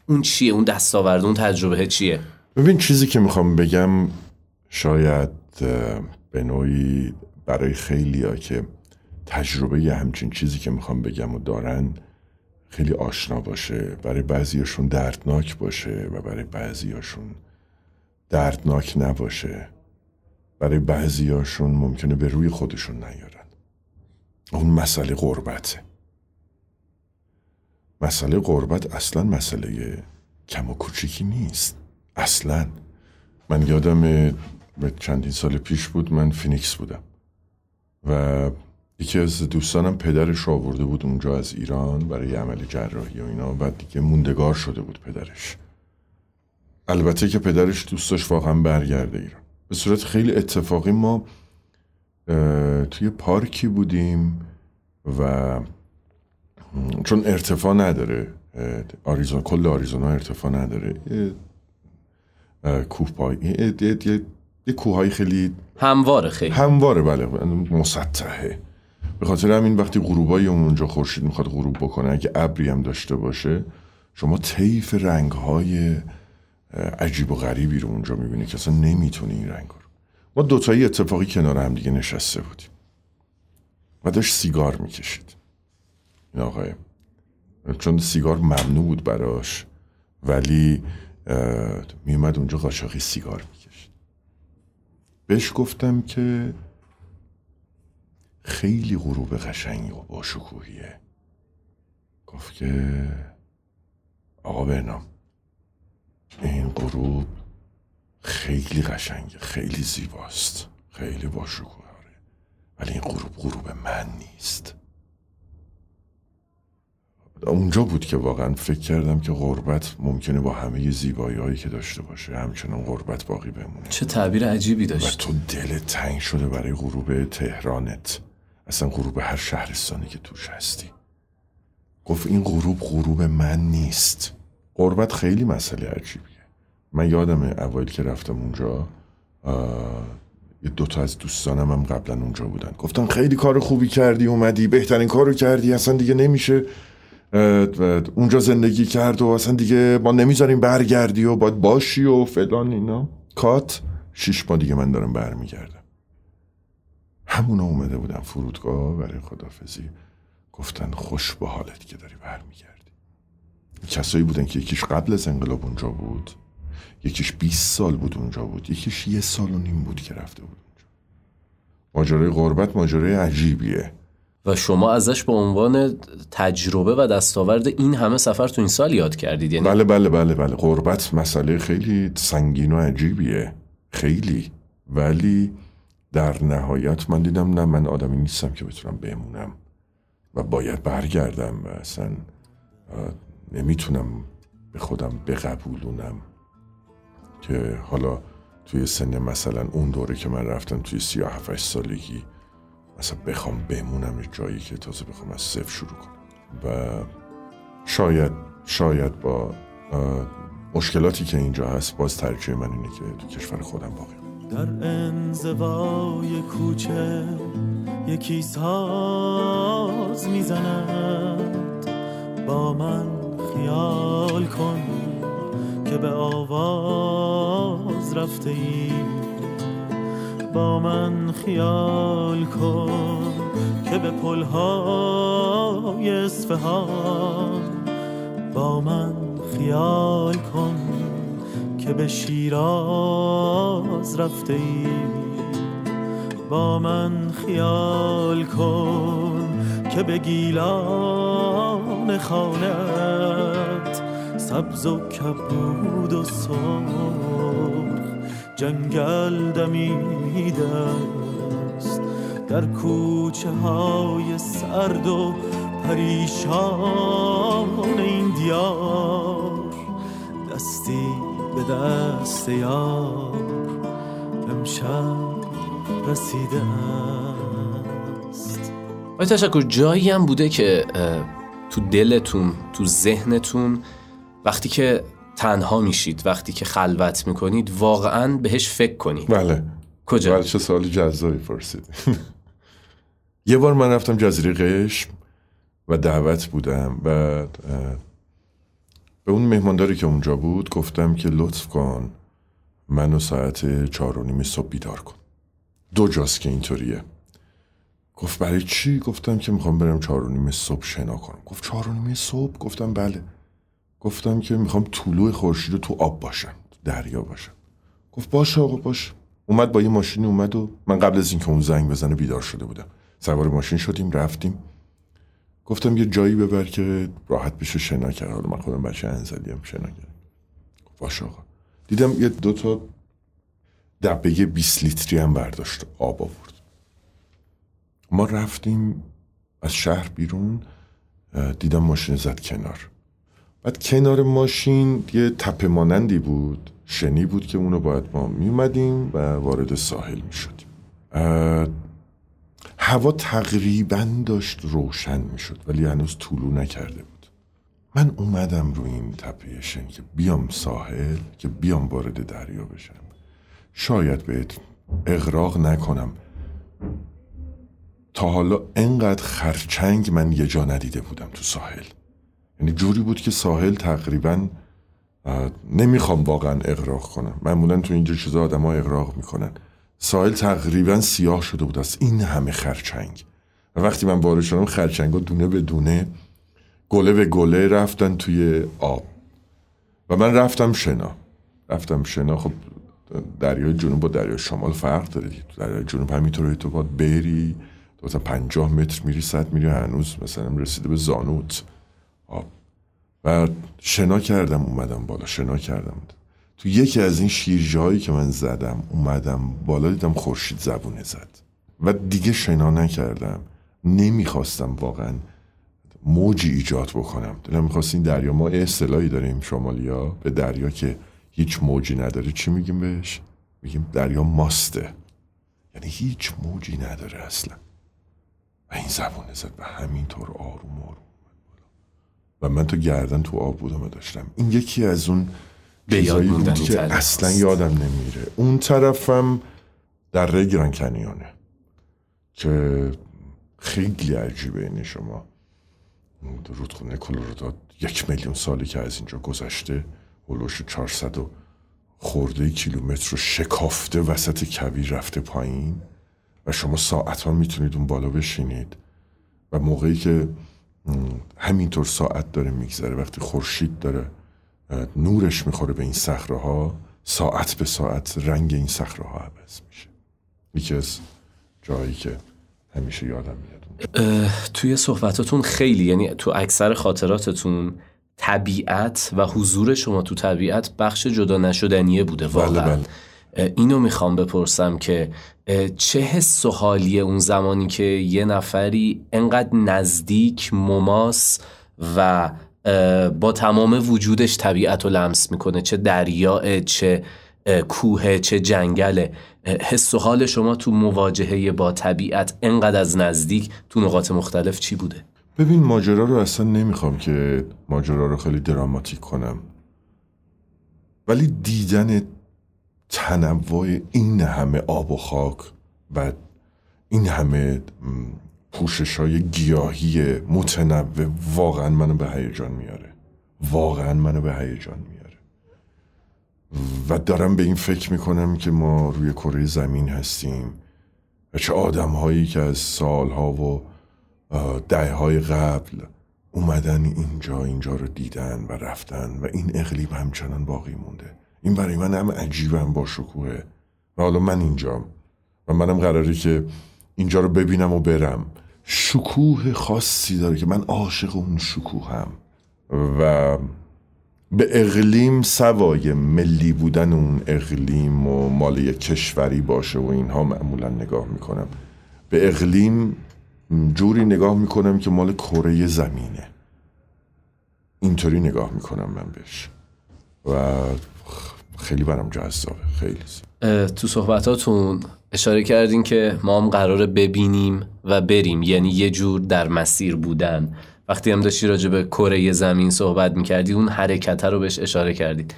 اون چیه؟ اون دستاورد اون تجربه چیه؟ ببین چیزی که می‌خوام بگم شاید به نوعی برای خیلی ها که تجربه یه همچین چیزی که می‌خوام بگم و دارن خیلی آشنا باشه برای بعضیاشون دردناک باشه و برای بعضیاشون دردناک نباشه. برای بعضیاشون ممکنه به روی خودشون نیارن. اون مسئله غربته. مسئله غربت اصلا مسئله کم و کوچیکی نیست. اصلا. من یادم به چندین سال پیش بود من فینیکس بودم. و یکی از دوستانم پدرش آورده بود اونجا از ایران برای عمل جراحی و اینا و دیگه موندگار شده بود پدرش. البته که پدرش دوست داشت واقعا برگرده ایران. به صورت خیلی اتفاقی ما توی پارکی بودیم و چون ارتفاع نداره آریزونا کل آریزونا ارتفاع نداره. کوه پای. یه, کوههای خیلی همواره خیلی. همواره بله. مسطحه. به خاطر همین وقتی غروبای اونجا خورشید می‌خواد غروب بکنه اگه ابری هم داشته باشه شما طیف رنگهای عجیب و غریبی رو اونجا می‌بینی که اصلا نمی‌تونی این رنگ رو. ما دوتایی اتفاقی کنار هم دیگه نشسته بودیم. و داشت سیگار می‌کشید. این آقای. چون سیگار ممنوع بود براش ولی میومد اونجا قاچاقی سیگار می‌کشید. بهش گفتم که خیلی غروب قشنگی و باشکوهیه. گفت که آقا برنام. این غروب خیلی قشنگه خیلی زیباست خیلی باشکوه ولی این غروب غروب من نیست. اونجا بود که واقعا فکر کردم که غربت ممکنه با همه زیبایی هایی که داشته باشه همچنان غربت باقی بمونه. چه تعبیر عجیبی و داشت. تو دل تنگ شده برای غروب تهرانت. اصلا غروب هر شهرستانی که توش هستی. گفت این غروب غروب من نیست. غربت خیلی مسئله عجیبیه. من یادم اوایل که رفتم اونجا یه دوتا از دوستانم هم قبلا اونجا بودن. گفتن خیلی کار خوبی کردی اومدی بهترین کارو کردی اصلا دیگه نمیشه. و اونجا زندگی کرد و اصلا دیگه ما نمی‌ذاریم برگردی و باید باشی و فلان اینا. کات شیش ماه دیگه من دارم برمیگردم. همونا اومده بودن فرودگاه برای خدافزی گفتن خوش به حالت که داری برمیگردی. کسایی بودن که یکیش قبل از انقلاب اونجا بود یکیش 20 سال بود اونجا بود یکیش یه سال و نیم بود که رفته بود اونجا. ماجرای غربت ماجرای عجیبیه. و شما ازش به عنوان تجربه و دستاورد این همه سفر تو این سال یاد کردید یعنی بله بله بله بله. غربت مسئله خیلی سنگین و عجیبیه. خیلی. ولی در نهایت من دیدم نه من آدمی نیستم که بتونم بمونم و باید برگردم و اصلا نمی‌تونم به خودم بقبولونم که حالا توی سن مثلا اون دوره که من رفتم توی سی و هفت سالگی مثلا بخوام بمونم جایی که تازه بخوام از صفر شروع کنم. و شاید شاید با مشکلاتی که اینجا هست باز ترجیح من اینه که تو کشور خودم باقی. در انزوای کوچه یکی ساز می‌زند. با من خیال کن که به آواز رفته ای. با من خیال کن که به پلهای اصفهان با من خیال کن که به شیراز رفته ای. با من خیال کن که به گیلان خانت سبز و کبود و سرخ جنگل دمیده است در کوچه های سرد و پریشان این دیار. دستی به دست یار امشب رسیده است. آیا تشکر جایی هم بوده که تو دلتون تو ذهنتون وقتی که تنها میشید. وقتی که خلوت می‌کنید واقعا بهش فکر کنید. بله. کجا؟ بله چه سوال جذابی پرسید. یه بار من رفتم جزیره قشم و دعوت بودم و به اون مهمانداری که اونجا بود گفتم که لطف کن منو ساعت چهار و نیم صبح بیدار کن. دو جاست که اینطوریه. گفت برای چی؟ گفتم که می‌خوام برم چهار و نیم صبح شنا کنم. گفت چهار و نیم صبح؟ گفتم بله. گفتم که می‌خوام طلوع خورشید رو تو آب باشم تو دریا باشم. گفت باشه آقا باشه اومد با یه ماشینی اومد و من قبل از اینکه اون زنگ بزنه بیدار شده بودم. سوار ماشین شدیم رفتیم. گفتم یه جایی ببر که راحت بشه شنا کرد. حالا من خودم بچه انزلی هم شنا کردم. گفت باشه آقا. دیدم یه دوتا دبه 20 لیتری هم برداشت. آب آورد. ما رفتیم از شهر بیرون. دیدم ماشین زد کنار. بعد کنار ماشین یه تپه مانندی بود شنی بود که اونو باید ما میومدیم و وارد ساحل می‌شدیم. هوا تقریبا داشت روشن می‌شد ولی هنوز طولو نکرده بود. من اومدم رو این تپه شنی که بیام ساحل که بیام وارد دریا بشم. شاید بهت اغراق نکنم. تا حالا انقدر خرچنگ من یه جا ندیده بودم تو ساحل. یعنی جوری بود که ساحل تقریبا نمی‌خوام واقعا اغراق کنم. معمولا تو اینجور چیزا آدم ها اغراق می‌کنن. ساحل تقریبا سیاه شده بود. از این همه خرچنگ. و وقتی من وارد شدم خرچنگ دونه به دونه گله به گله رفتن توی آب. و من رفتم شنا. رفتم شنا. خب دریای جنوب با دریای شمال فرق داره دیگه. دریای جنوب همینطوره تو باید بری تو مثلا پنجاه متر میری صد میری هنوز مثلا رسیده به زانوت. آب. و شنا کردم اومدم بالا شنا کردم. تو یکی از این شیرجاهایی که من زدم اومدم بالا دیدم خورشید زبونه زد. و دیگه شنا نکردم. نمی‌خواستم واقعا موجی ایجاد بکنم. دلم می‌خواست این دریا ما اصطلاحی داریم شمالیا به دریا که هیچ موجی نداره. چی میگیم بهش؟ میگیم دریا ماسته. یعنی هیچ موجی نداره اصلا. و این زبونه زد و همینطور آروم آروم. و من تو گردن تو آب بودم و داشتم. این یکی از اون چیزایی بود که اصلا. یادم نمیره. اون طرفم در گران کنیونه که خیلی عجیبه اینه شما. رودخونه کلورادو یک میلیون سالی که از اینجا گذشته هلوش 400 و خورده کیلومتر رو شکافته وسط کویر رفته پایین. و شما ساعت ها می‌تونید اون بالا بشینید. و موقعی که همینطور ساعت داره میگذره وقتی خورشید داره نورش می‌خوره به این صخره ها ساعت به ساعت رنگ این صخره ها عوض میشه. یکی از جایی که همیشه یادم میاد. توی صحبتاتون خیلی یعنی تو اکثر خاطراتتون طبیعت و حضور شما تو طبیعت بخش جدا نشدنیه بوده واقعا. بله. اه، اینو می‌خوام بپرسم که چه حس و حالیه اون زمانی که یه نفری انقدر نزدیک مماس و با تمام وجودش طبیعت رو لمس می‌کنه؟ چه دریاه چه کوه چه جنگله؟ حس و حال شما تو مواجهه با طبیعت انقدر از نزدیک تو نقاط مختلف چی بوده؟ ببین ماجرا رو اصلا نمی‌خوام که ماجرا رو خیلی دراماتیک کنم. ولی دیدن تنوع این همه آب و خاک و این همه پوشش های گیاهی متنوع واقعا منو به هیجان میاره. واقعا منو به هیجان میاره. و دارم به این فکر می‌کنم که ما روی کره زمین هستیم و چه آدم هایی که از سالها و ده های قبل اومدن اینجا اینجا رو دیدن و رفتن و این اقلیم همچنان باقی مونده. این برای من هم عجیبه هم با شکوهه و حالا من اینجام. و منم قراره که اینجا رو ببینم و برم. شکوه خاصی داره که من عاشق اون شکوهم و به اقلیم سوای ملی بودن اون اقلیم و مال یک کشوری باشه و اینها معمولا نگاه می‌کنم. به اقلیم جوری نگاه می‌کنم که مال کره زمینه. اینطوری نگاه می‌کنم من بهش. و خیلی برام جذابه خیلی. تو صحبتاتون اشاره کردین که ما هم قراره ببینیم و بریم یعنی یه جور در مسیر بودن. وقتی هم داشتی راجع به کره زمین صحبت می‌کردی اون حرکت رو بهش اشاره کردید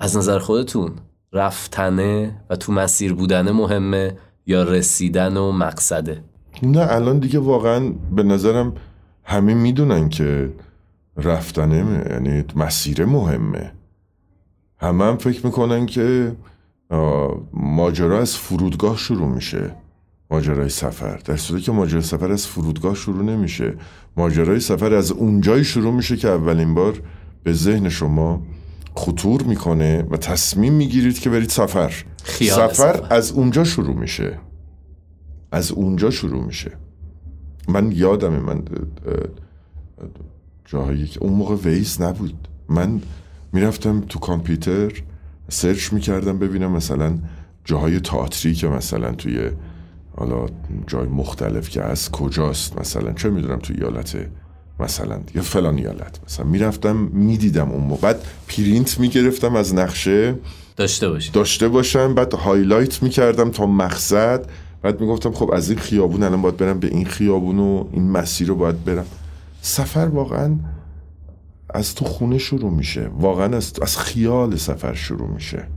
از نظر خودتون رفتنه و تو مسیر بودن مهمه یا رسیدن و مقصده؟ نه الان دیگه واقعا به نظرم همه می‌دونن که رفتنه یعنی مسیر مهمه. همه هم فکر می‌کنن که ماجرا از فرودگاه شروع میشه. ماجرای سفر. در صورتی که ماجرای سفر از فرودگاه شروع نمیشه. ماجرای سفر از اونجایی شروع میشه که اولین بار به ذهن شما خطور می‌کنه و تصمیم می‌گیرید که برید سفر. سفر سفر. از اونجا شروع میشه. از اونجا شروع میشه. من یادمه من اه، اه، جاهایی که اون موقع Waze نبود. من می‌رفتم تو کامپیوتر search می‌کردم ببینم مثلا جاهای تئاتری که مثلا توی حالا جای مختلف که از کجاست مثلا چه می‌دونم توی ایالت مثلا یا فلان ایالت. مثلا می‌رفتم می‌دیدم اون موقع. بعد پرینت می‌گرفتم از نقشه. داشته باشید داشته باشم بعد highlight می‌کردم تا مقصد. بعد می‌گفتم خب از این خیابون الان باید برم به این خیابون و این مسیر رو باید برم. سفر واقعا از تو خونه شروع میشه. واقعا از, از خیال سفر شروع میشه.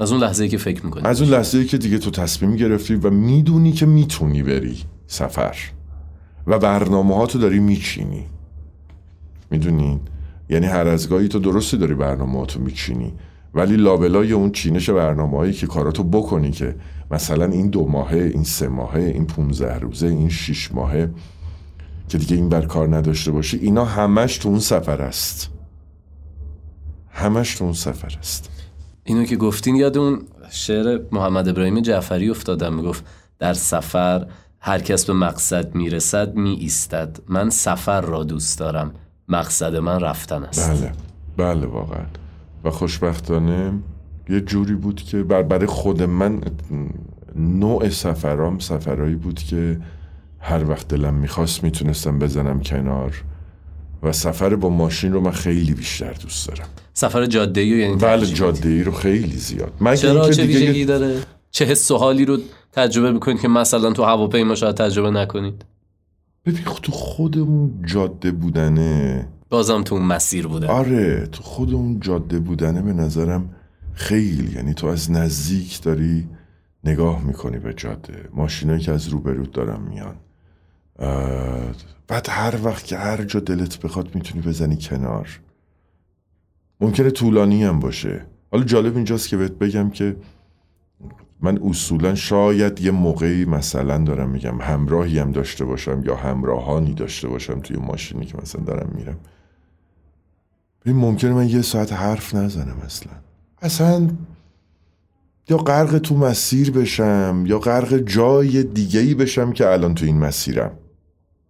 از اون لحظه که فکر می‌کنی. از اون لحظه که دیگه تو تصمیم گرفتی و می‌دونی که می‌تونی بری سفر. و برنامه ها تو داری میچینی. می‌دونی؟ یعنی هر از گاهی تو درسته داری برنامه ها تو میچینی. ولی لابلای اون چینش برنامه هایی که کاراتو بکنی که مثلا این دو ماهه این سه ماهه این 15 روزه این شیش ماهه که دیگه این بر کار نداشته باشی اینا همش تو اون سفر است. همش تو اون سفر است. اینو که گفتین یاد اون شعر محمد ابراهیم جعفری افتادم می‌گفت در سفر هر کس به مقصد می‌رسد می ایستد من سفر را دوست دارم مقصد من رفتن است. بله بله واقعا. و خوشبختانه یه جوری بود که بر برای خود من نوع سفرام سفرهایی بود که هر وقت دلم می‌خواست می‌تونستم بزنم کنار و سفر با ماشین رو من خیلی بیشتر دوست دارم. سفر جاده ای یعنی بله جاده ای رو خیلی زیاد. مگه چرا؟ چه ویژگی داره؟ چه حس و حالی رو تجربه می‌کنید که مثلا تو هواپیما شاید تجربه نکنید؟ ببین تو خود اون جاده بودنه. بازم تو اون مسیر بوده آره تو خود اون جاده بودنه به نظرم خیلی. یعنی تو از نزدیک داری نگاه می‌کنی به جاده. ماشینایی که از روبرود دارن میان. بعد هر وقت که هر جا دلت بخواد می‌تونی بزنی کنار. ممکنه طولانی هم باشه. حالا جالب اینجاست که بهت بگم که من اصولا شاید یه موقعی مثلا دارم میگم همراهی هم داشته باشم یا همراهانی داشته باشم توی ماشینی که مثلا دارم میرم. ببین ممکنه من یه ساعت حرف نزنم اصلا. اصلا یا غرق تو مسیر بشم یا غرق جای دیگه ای بشم که الان تو این مسیرم.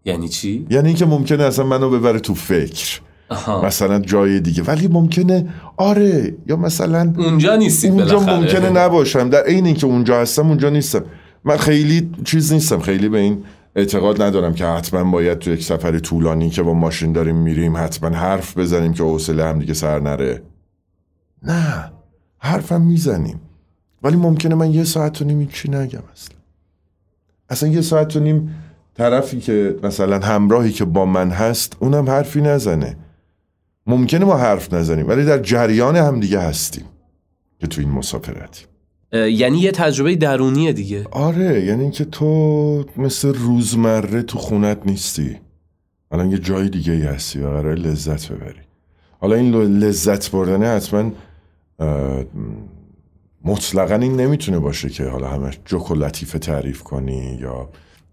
یعنی چی؟ یعنی اینکه ممکنه اصلا منو ببره تو فکر. آها. مثلا جای دیگه. ولی ممکنه آره یا مثلا اونجا نیستید اونجا بالاخره. ممکنه نباشم. در عین اینکه اونجا هستم اونجا نیستم. من خیلی چیز نیستم. خیلی به این اعتقاد ندارم که حتما باید تو یک سفر طولانی که با ماشین داریم میریم حتما حرف بزنیم که حوصله هم دیگه سر نره. نه حرفم می‌زنیم. ولی ممکنه من یه ساعت و نیم چی نگم اصلا. اصلا یه ساعت و نیم طرفی که مثلا همراهی که با من هست اونم حرفی نزنه. ممکنه ما حرف نزنیم ولی در جریان هم دیگه هستیم که تو این مسافرتیم اه، یعنی یه تجربه درونیه دیگه. آره یعنی اینکه تو مثل روزمره تو خونت نیستی. الان یه جای دیگه ای هستی و قرار لذت ببری. حالا این لذت بردنه حتما مطلقا این نمی‌تونه باشه که حالا همش جوک و لطیفه تعریف کنی یا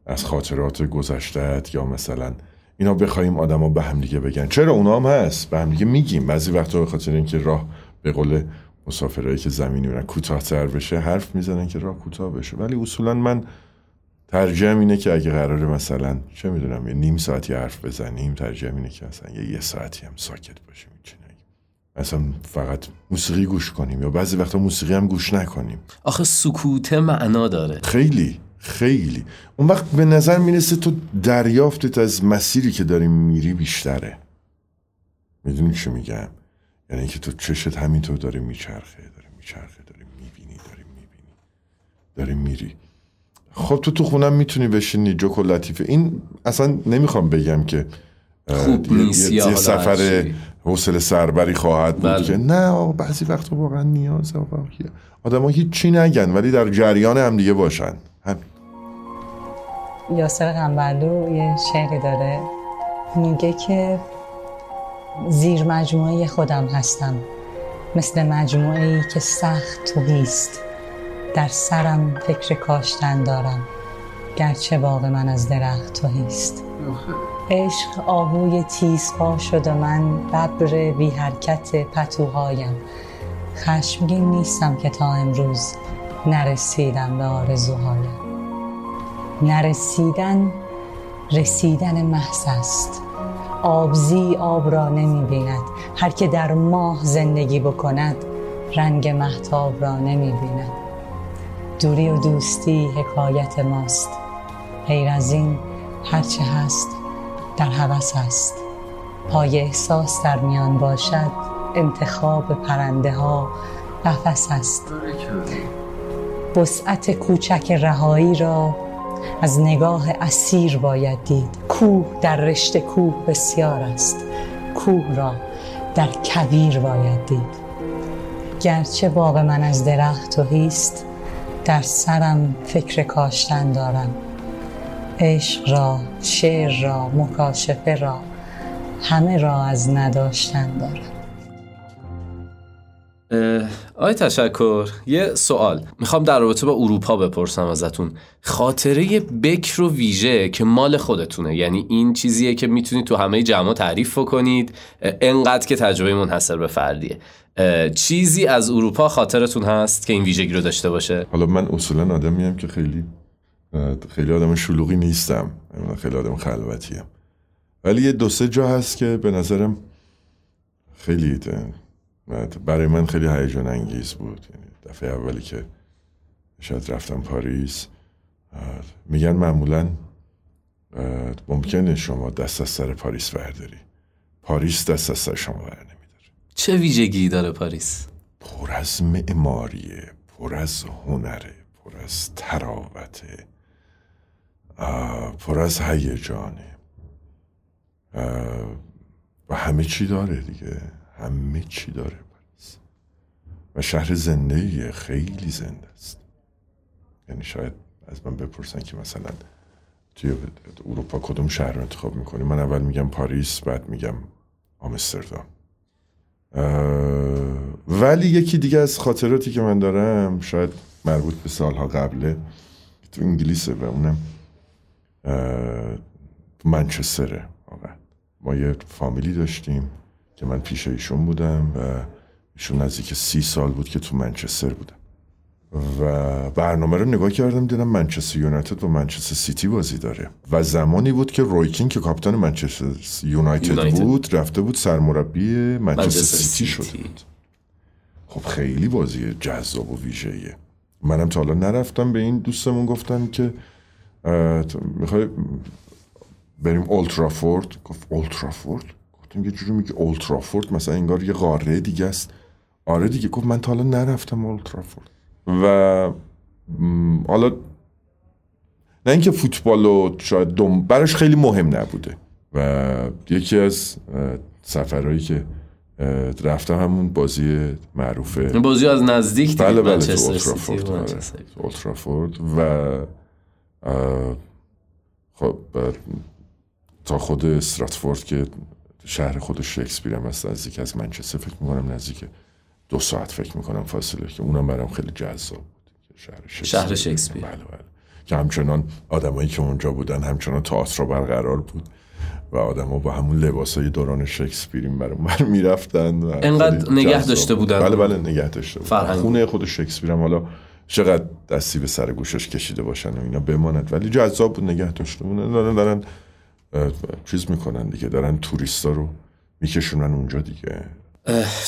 از خاطرات گذشتت یا مثلا اینا بخوایم آدما به هم دیگه بگن. چرا؟ اونا هم هست. به هم دیگه میگیم. بعضی وقتا به خاطر اینکه راه به قول مسافرهایی که زمینی میرن کوتاهتر بشه حرف می‌زنن که راه کوتاه بشه. ولی اصولا من ترجیحم اینه که اگه قراره مثلا چه می‌دونم یه نیم ساعتی حرف بزنیم ترجیحم اینه که مثلا یه, یه ساعتی هم ساکت باشیم مثلا فقط موسیقی گوش کنیم یا بعضی وقتا موسیقی هم گوش نکنیم. آخه سکوت معنا داره. خیلی. خیلی. اون وقت به نظر می‌رسه تو دریافتت از مسیری که داری میری بیشتره. می‌دونی چی میگم؟ یعنی اینکه تو چشت همینطور داره میچرخه داره میچرخه داره می‌بینی داره می‌بینی داره میری. خب تو تو خونم می‌تونی بشینی جوک و لطیفه. این اصلا نمی‌خوام بگم که خوب یه- نیست یه, یه سفر. حوصله سربری خواهد بود بله. که. نه آقا بعضی وقتا واقعا نیازه آقا آدم ها هیچی نگن ولی در جریان هم دیگه باشن. همین. یاسر قنبرلو یه شعری داره. میگه که زیر مجموعه خودم هستم. مثل مجموعه ای که سخت توهیست در سرم فکر کاشتن دارم. گرچه باغ من از درخت توهیست. عشق آهوی تیزپا شد و من ببر بی حرکت پتوهایم. خشمگین نیستم که تا امروز نرسیدم به آرزوهایم. نرسیدن رسیدن محض است. آبزی آب را نمی بیند هر که در ماه زندگی بکند رنگ محتاب را نمی بیند دوری و دوستی حکایت ماست. غیر از این هرچه هست در هوس است. پای احساس در میان باشد انتخاب پرنده ها قفس است وسعت کوچک رهایی را از نگاه اسیر باید دید. کوه در رشته کوه بسیار است. کوه را در کویر باید دید. گرچه باغ من از درخت توهیست در سرم فکر کاشتن دارم. عشق را شعر را مکاشفه را همه را از نداشتن دارم. آی تشکر یه سوال. می‌خوام در رابطه با اروپا بپرسم ازتون. خاطره بکر و ویژه که مال خودتونه یعنی این چیزیه که می‌تونید تو همه جمع تعریف کنید انقدر که تجربه منحصر به فردیه. چیزی از اروپا خاطرتون هست که این ویژگی رو داشته باشه؟ حالا من اصولا آدمیم که خیلی خیلی آدم شلوغی نیستم. خیلی آدم خلوتیم. ولی یه دو سه جا هست که به نظرم خیلی برای من خیلی هیجان انگیز بود. یعنی دفعه اولی که شاید رفتم پاریس میگن معمولا ممکنه شما دست از سر پاریس برداری. پاریس دست از سر شما بر نمیداره. چه ویژگی داره پاریس؟ پر از معماریه پر از هنره پر از تراوته پر از هیجانه. و همه چی داره دیگه. همه چی داره پاریس. و شهر زنده خیلی زنده است. یعنی شاید از من بپرسن که مثلا توی اروپا کدوم شهر رو انتخاب می‌کنی؟ من اول میگم پاریس بعد میگم آمستردام. ولی یکی دیگه از خاطراتی که من دارم شاید مربوط به سالها قبله تو انگلیسه و اونم منچستره ما یه فامیلی داشتیم. که من پیش ایشون بودم و ایشون نزدیک سی سال بود که تو منچستر بودم. و برنامه رو نگاه کردم دیدم منچستر یونایتد و منچستر سیتی بازی داره. و زمانی بود که رویکین که کاپیتان منچستر یونایتد بود رفته بود سرمربی منچستر سیتی شده بود خب خیلی بازی جذاب و ویژه‌ایه. منم تا حالا نرفتم به این دوستمون گفتن که می‌خوای بریم اولترافورد گفت اولترافورد گفتم یه جوری میگه اولترافورد مثلا انگار یه قاره دیگه است. آره دیگه گفت من تا حالا نرفتم اولترافورد و حالا نه اینکه فوتبال و شاید دم براش خیلی مهم نبوده. و یکی از سفرهایی که رفتم همون بازی معروفه بازی از نزدیک بله بله تو اولترافورد آره. اولترافورد و خب تا خود استراتفورد که شهر خود شکسپیر هم هست نزدیک از منچستر. فکر می‌کنم نزدیک دو ساعت فکر می‌کنم فاصله که اونم برام خیلی جذاب بود. شهر شکسپیر, شهر شکسپیر. بله بله. که همچنان آدمایی که اونجا بودن همچنان تئاتر برقرار بود و آدما با همون لباسای دوران شکسپیریم برام بر می‌رفتن انقدر نگه داشته بودن. بله بله نگه داشته بودن. خونه خود شکسپیرم حالا چقدر دستی به سر گوشش کشیده باشن و اینا بماند. ولی جذاب بود نگه داشته بودن. دارن, دارن چیز می‌کنن دیگه دارن توریستا رو میکشونن اونجا دیگه.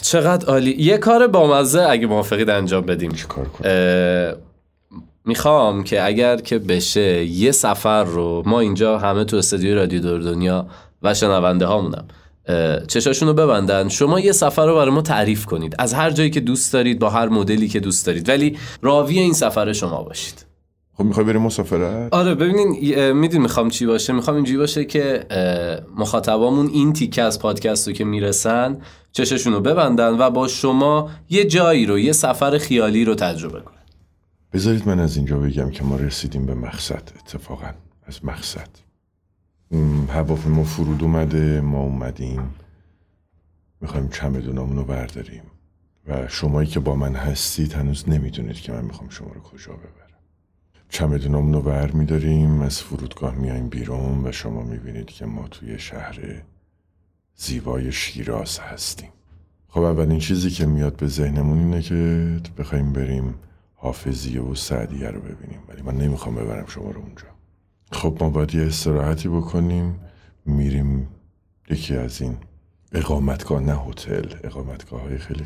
چقدر عالی. یه کار بامزه اگه موافقید انجام بدیم. چه کار کنیم؟ می‌خوام که اگر که بشه یه سفر رو ما اینجا همه تو استودیوی رادیو دور دنیا و شنونده هامونم چشاشون رو ببندن. شما یه سفر رو برای ما تعریف کنید. از هر جایی که دوست دارید با هر مدلی که دوست دارید. ولی راوی این سفر شما باشید. خب می‌خوای بریم مسافرت؟ آره ببینین میدین می‌خوام چی باشه؟ می‌خوام اینجوری باشه که مخاطبامون این تیکه از پادکست رو که می‌رسن چششون رو ببندن و با شما یه جایی رو یه سفر خیالی رو تجربه کنن. بذارید من از اینجا بگم که ما رسیدیم به مقصد اتفاقا. از مقصد. هواپیما فرود اومده ما اومدیم. می‌خوایم چمدونامون رو برداریم. و شمایی که با من هستید هنوز نمی‌دونید که من می‌خوام شما رو کجا ببرم. چمدونامون رو بر میداریم از فرودگاه میایم بیرون و شما می‌بینید که ما توی شهر زیبای شیراز هستیم. خب اولین چیزی که میاد به ذهنمون اینه که بخوایم بریم حافظیه و سعدیه رو ببینیم ولی من نمی‌خوام ببرم شما رو اونجا. خب ما باید یه استراحتی بکنیم میریم یکی از این اقامتگاه نه هتل اقامتگاه های خیلی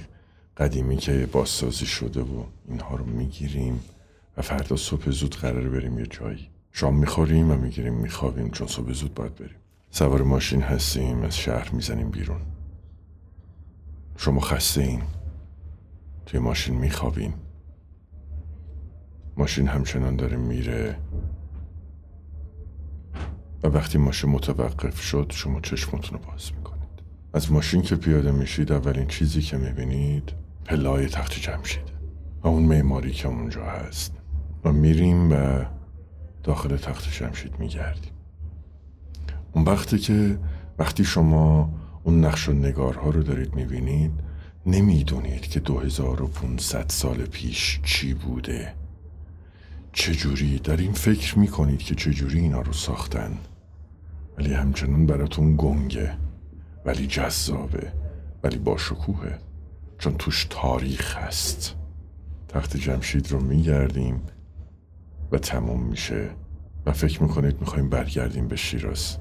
قدیمی که بازسازی شده و اینها رو می‌گیریم. و فردا صبح زود قراره بریم یه جایی. شام می‌خوریم و می‌گیریم میخوابیم چون صبح زود باید بریم. سوار ماشین هستیم از شهر می‌زنیم بیرون. شما خسته این توی ماشین میخوابیم. ماشین همچنان داره میره. و وقتی ماشین متوقف شد شما چشمتون رو باز می‌کنید. از ماشین که پیاده میشید اولین چیزی که می‌بینید پلای تخت جمشیده و اون معماری که اونجا هست. و میریم و داخل تخت جمشید میگردیم. اون وقتی که وقتی شما اون نقش و نگارها رو دارید می‌بینید نمی‌دونید که 2500 سال پیش چی بوده. چجوری؟ در این فکر می‌کنید که چجوری اینا رو ساختن. ولی همچنان براتون گنگه ولی جذابه ولی با شکوهه چون توش تاریخ هست. تخت جمشید رو میگردیم. و تموم میشه. و فکر می‌کنید می‌خوایم برگردیم به شیراز.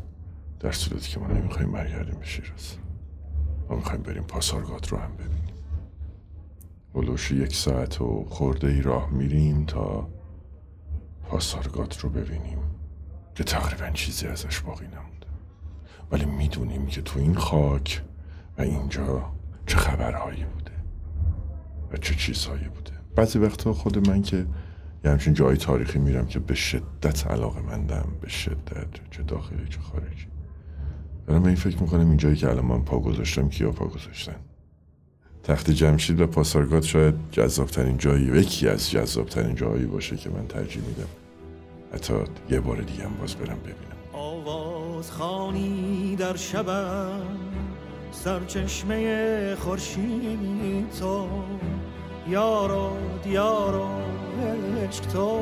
در صورتی که ما نمی‌خوایم برگردیم به شیراز. ما می‌خوایم بریم پاسارگاد رو هم ببینیم. بلوش یک ساعت و خورده ای راه میریم تا پاسارگاد رو ببینیم. که تقریبا چیزی ازش باقی نمونده. ولی می‌دونیم که تو این خاک و اینجا چه خبرهایی بوده و چه چیزهایی بوده. بعضی وقتا خود من که یه همچین جای تاریخی میرم که به شدت علاقه مندم به شدت چه داخلی چه خارجی. دارم این فکر می‌کنم این جایی که الان من پا گذاشتم کیا پا گذاشتن؟ تخت جمشید و پاسارگاد شاید جذابترین جایی یکی از جذابترین جایی باشه که من ترجیح میدم. حتی یه بار دیگه هم باز برم ببینم. آواز خانی در شبم سرچشمه خورشید تو. یارو دیارو عشق تو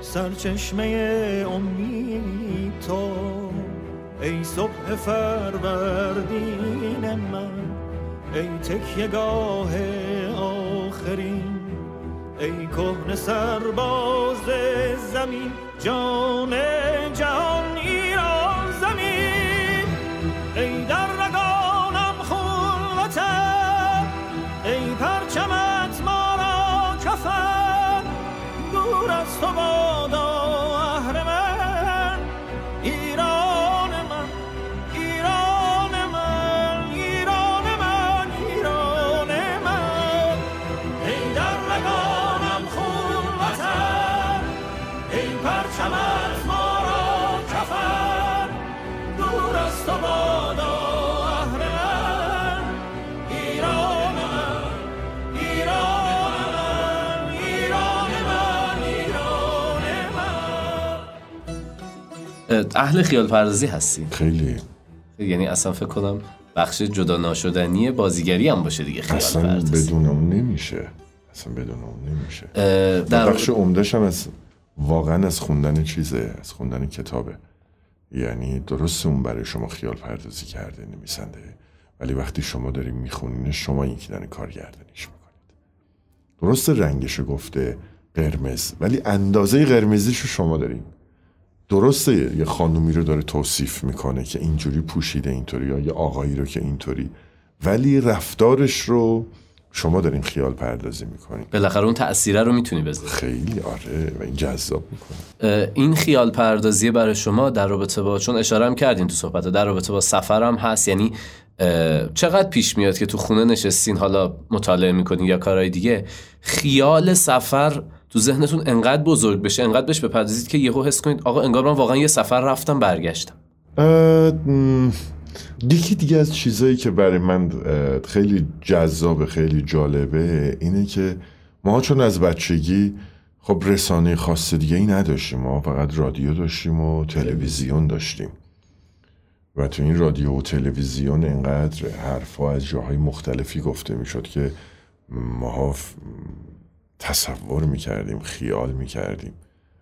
سرچشمه امید تو. ای صبح فروردین من ای تکیه گاه آخرین. ای کهن سرباز زمین جان جهان دور اهل خیال پردازی هستی خیلی. یعنی اصلا فکر کنم بخش جدا ناشدنی بازیگری هم باشه دیگه خیال اصلا پردازی. بدون اون نمیشه. اصلا بدون اون نمیشه. در بخش عمدهش هم از واقعا از خوندن چیزه از خوندن کتابه. یعنی درست اون برای شما خیال پردازی کرده نویسنده. ولی وقتی شما داریم میخونینش شما که کارگردانیش می‌کنید. درست رنگش گفته قرمز ولی اندازه قرمزیش رو شما داریم درسته یه خانومی رو داره توصیف می‌کنه که اینجوری پوشیده اینطوری یا یه آقایی رو که اینطوری ولی رفتارش رو شما دارین خیال پردازی می‌کنین بالاخره اون تأثیره رو می‌تونی بذاری. خیلی آره و این جذاب می‌کنه. این خیال پردازی برای شما در رابطه با چون اشاره هم کردین تو صحبت در رابطه با سفرم هست یعنی چقدر پیش میاد که تو خونه نشستین حالا مطالعه می‌کنین یا کارهای دیگه خیال سفر تو ذهنتون انقدر بزرگ بشه انقدر بهش بپردازید که یهو حس کنید آقا انگار من واقعا یه سفر رفتم برگشتم. یکی دیگه از چیزایی که برای من خیلی جذاب خیلی جالبه اینه که ما چون از بچگی خب رسانه خاص دیگه ای نداشتیم. ما فقط رادیو داشتیم و تلویزیون داشتیم. و تو این رادیو و تلویزیون انقدر حرفا از جاهای مختلفی گفته می‌شد که ماها تصور می‌کردیم خیال می‌کردیم.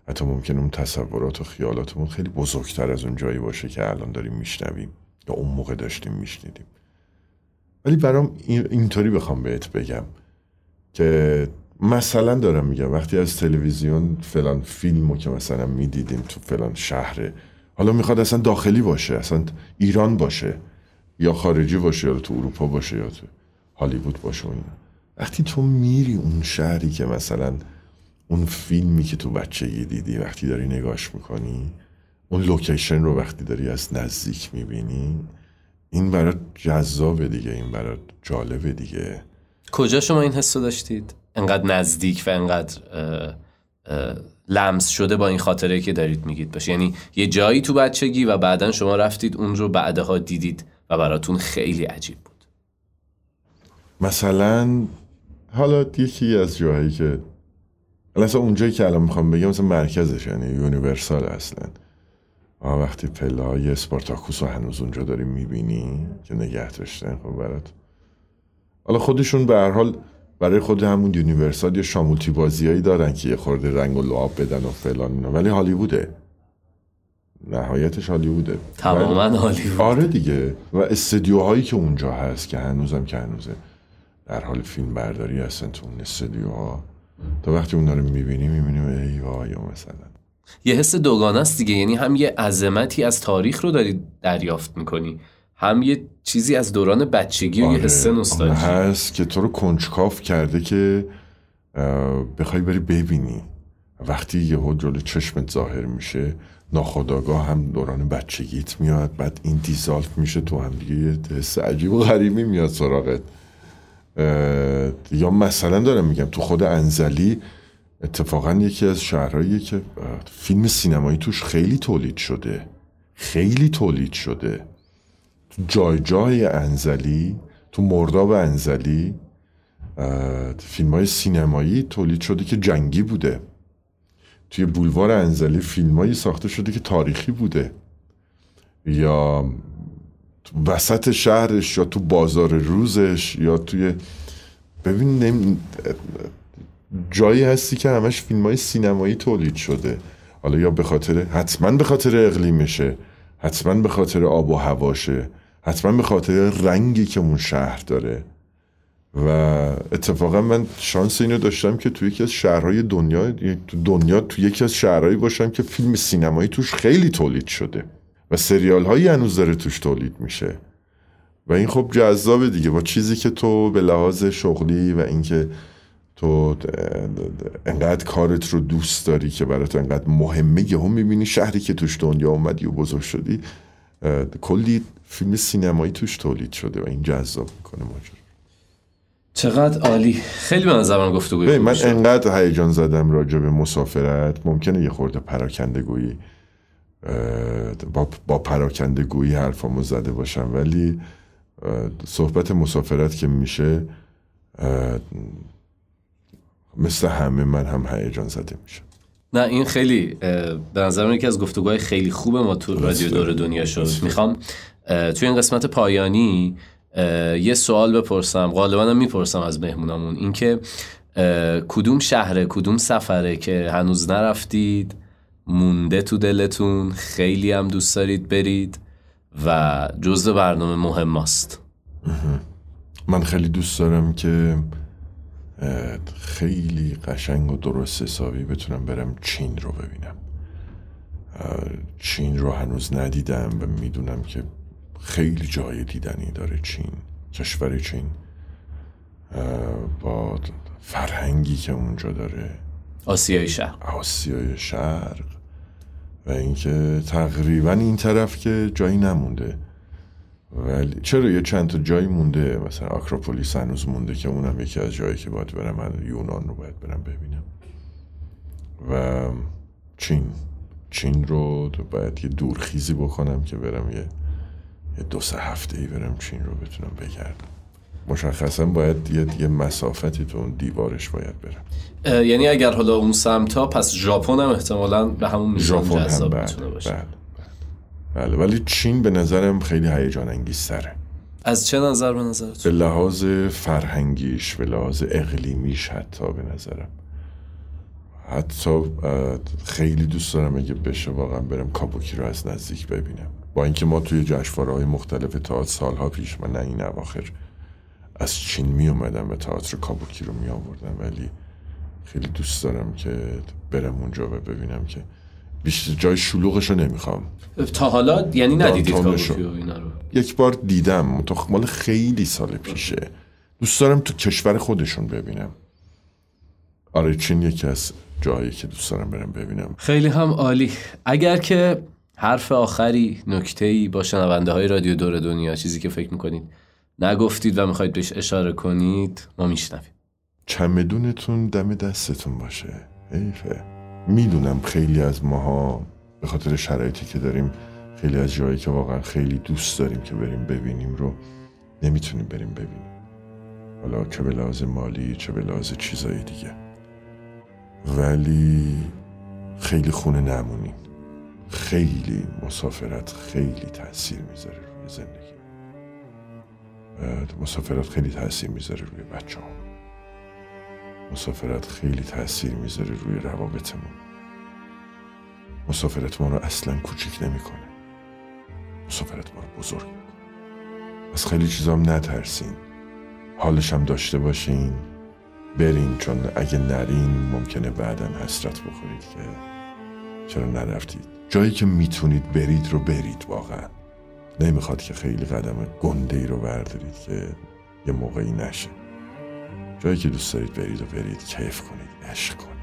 حتی ممکن اون تصورات و خیالاتمون خیلی بزرگتر از اون جایی باشه که الان داریم میشنویم یا اون موقع داشتیم میشنیدیم. ولی برام این- اینطوری بخوام بهت بگم که مثلا دارم میگم وقتی از تلویزیون فلان فیلمو که مثلا می‌دیدیم تو فلان شهره حالا می‌خواد اصلا داخلی باشه اصلا ایران باشه یا خارجی باشه یا تو اروپا باشه یا تو هالیوود باشه و اینا. وقتی تو میری اون شهری که مثلا اون فیلمی که تو بچگی دیدی وقتی داری نگاش می‌کنی اون لوکیشن رو وقتی داری از نزدیک می‌بینی این برات جذابه دیگه این برات جالبه دیگه. کجا شما این حس داشتید؟ انقدر نزدیک و انقدر اه، اه، لمس شده با این خاطره که دارید میگید باشه. یعنی یه جایی تو بچگی و بعدا شما رفتید اون رو بعدها دیدید و براتون خیلی عجیب بود. مثلا حالا یکی از جاهایی که اصلا اونجایی که الان می‌خوام بگم مثلا مرکزش یعنی Universal اصلا. آه وقتی پله های اسپارتاکوس رو هنوز اونجا داری می‌بینی که نگه داشتن خب برات. حالا خودشون به هر حال برای خود همون Universal یه شامورتی بازیایی دارن که یه خورده رنگ و لعاب بدن و فلان اینا. ولی هالیووده. نهایتش هالیووده. تماما هالیوود آره دیگه. و استدیوهایی که اونجا هست که هنوزم که هنوزه. در حال فیلم برداری هستن تو اون استدیوها تا وقتی اونا رو می‌بینی می‌بینی ای وای مثلا. یه حس دوگانه است دیگه. یعنی هم یه عظمتی از تاریخ رو داری دریافت می‌کنی. هم یه چیزی از دوران بچگی و یه حس آره، نوستالژی. هست که تو رو کنجکاف کرده که بخوای بری ببینی. وقتی یه جلو چشمت ظاهر میشه ناخداگاه هم دوران بچگیت میاد بعد این دیزالف میشه تو هم دیگه یه حس عجیب و غریبی میاد سراغت. یا مثلا دارم میگم تو خود انزلی اتفاقا یکی از شهرهایی که فیلم سینمایی توش خیلی تولید شده. خیلی تولید شده. تو جای جای انزلی تو مرداب انزلی فیلم های سینمایی تولید شده که جنگی بوده. توی بولوار انزلی فیلمایی ساخته شده که تاریخی بوده. یا وسط شهرش یا تو بازار روزش یا توی ببین نمی... جایی هستی که همش فیلم های سینمایی تولید شده. حالا یا به خاطر حتما به خاطر اقلیمشه حتما به خاطر آب و هواشه. حتما به خاطر رنگی که اون شهر داره. و اتفاقا من شانس اینو داشتم که توی یکی از شهرهای دنیا تو دنیا توی یکی از شهرهایی باشم که فیلم سینمایی توش خیلی تولید شده. و سریال هایی هنوز داره توش تولید میشه. و این خب جذابه دیگه. با چیزی که تو به لحاظ شغلی و اینکه تو انقدر کارت رو دوست داری که برات انقدر مهمه یهو می‌بینی شهری که توش دنیا اومدی و بزرگ شدی کلی فیلم سینمایی توش تولید شده و این جذاب می‌کنه ماجرا. چقدر عالی. خیلی من ببین، خوبی من. انقدر هیجان زدم راجع به مسافرت. ممکنه یه خورده پراکنده گویی با, با پراکنده گویی حرفامو زده باشم. ولی صحبت مسافرت که میشه مثل همه من هم هیجان زده میشه نه این خیلی به نظر من یکی از گفتگوهای خیلی خوب ما تو رادیو دور دنیا شد. می‌خوام توی این قسمت پایانی یه سوال بپرسم. غالبا هم می‌پرسم از مهمونامون. اینکه کدوم شهره کدوم سفره که هنوز نرفتید؟ مونده تو دلتون خیلی هم دوست دارید برید و جزء برنامه مهم ماست. من خیلی دوست دارم که خیلی قشنگ و درست حسابی بتونم برم چین رو ببینم. چین رو هنوز ندیدم و می‌دونم که خیلی جای دیدنی داره چین کشور چین. با فرهنگی که اونجا داره. آسیای شهر آسیای شرق. و اینکه تقریبا این طرف که جایی نمونده. ولی چرا یه چند تا جایی مونده؟ مثلا آکروپولیس هنوز مونده که اونم یکی از جایی که باید برم. من یونان رو باید برم ببینم. و چین. چین رو باید یه دورخیزی بکنم که برم یه, یه دو سه هفته ای برم چین رو بتونم بگردم. مشخصا باید یه, یه مسافتی تو اون دیوارش باید برم. اه، یعنی اگر حالا اون سمتا پس ژاپن هم احتمالا به همون میزان ژاپن هم جذاب بله می‌تونه باشه. بله بله. ولی چین به نظرم خیلی هیجان انگیزتره از چه نظر به نظرت به لحاظ فرهنگیش به لحاظ اقلیمیش حتی به نظرم. حتی خیلی دوست دارم اگه بشه واقعا برم کابوکی رو از نزدیک ببینم. با اینکه ما توی جشنواره های مختلف تئاتر سالها پیش من نه این اواخر از چین می اومدم و تئاتر کابوکی رو می آوردم ولی خیلی دوست دارم که برم اونجا و ببینم که بیشتر جای شلوغش رو نمی‌خوام. تا حالا یعنی ندیدید. کابوکی و اینا رو؟ یک بار دیدم مال خیلی سال پیشه. دوست دارم تو کشور خودشون ببینم. آره چین یکی از جایی که دوست دارم برم ببینم. خیلی هم عالی. اگر که حرف آخری نکته ای با شنونده های رادیو دور دنیا چیزی که فکر می‌کنید نگفتید و می‌خواید بهش اشاره کنید ما میشنویم. چمدونتون دم دستتون باشه؟ حیفه. می‌دونم خیلی از ماها به خاطر شرایطی که داریم خیلی از جایی که واقعا خیلی دوست داریم که بریم ببینیم رو نمی‌تونیم بریم ببینیم. حالا چه به لحاظ مالی چه به لحاظ چیزایی دیگه. ولی خیلی خونه نمونیم خیلی مسافرت خیلی تاثیر می‌ذاره روی زندگی. مسافرت خیلی تاثیر می‌ذاره روی بچه ها مسافرت خیلی تاثیر می‌ذاره روی روابطمون. مسافرت ما رو اصلا کوچیک نمی‌کنه. مسافرت ما رو بزرگ می‌کنه. از خیلی چیزام نترسین. حالش هم داشته باشین. برین چون اگه نرین ممکنه بعدا حسرت بخورید که چرا نرفتید. جایی که می‌تونید برید رو برید واقعا. نمی‌خواد که خیلی قدم گنده ای رو بردارید که یه موقعی نشه. جایی که دوست دارید برید و برید کیف کنید عشق کنید.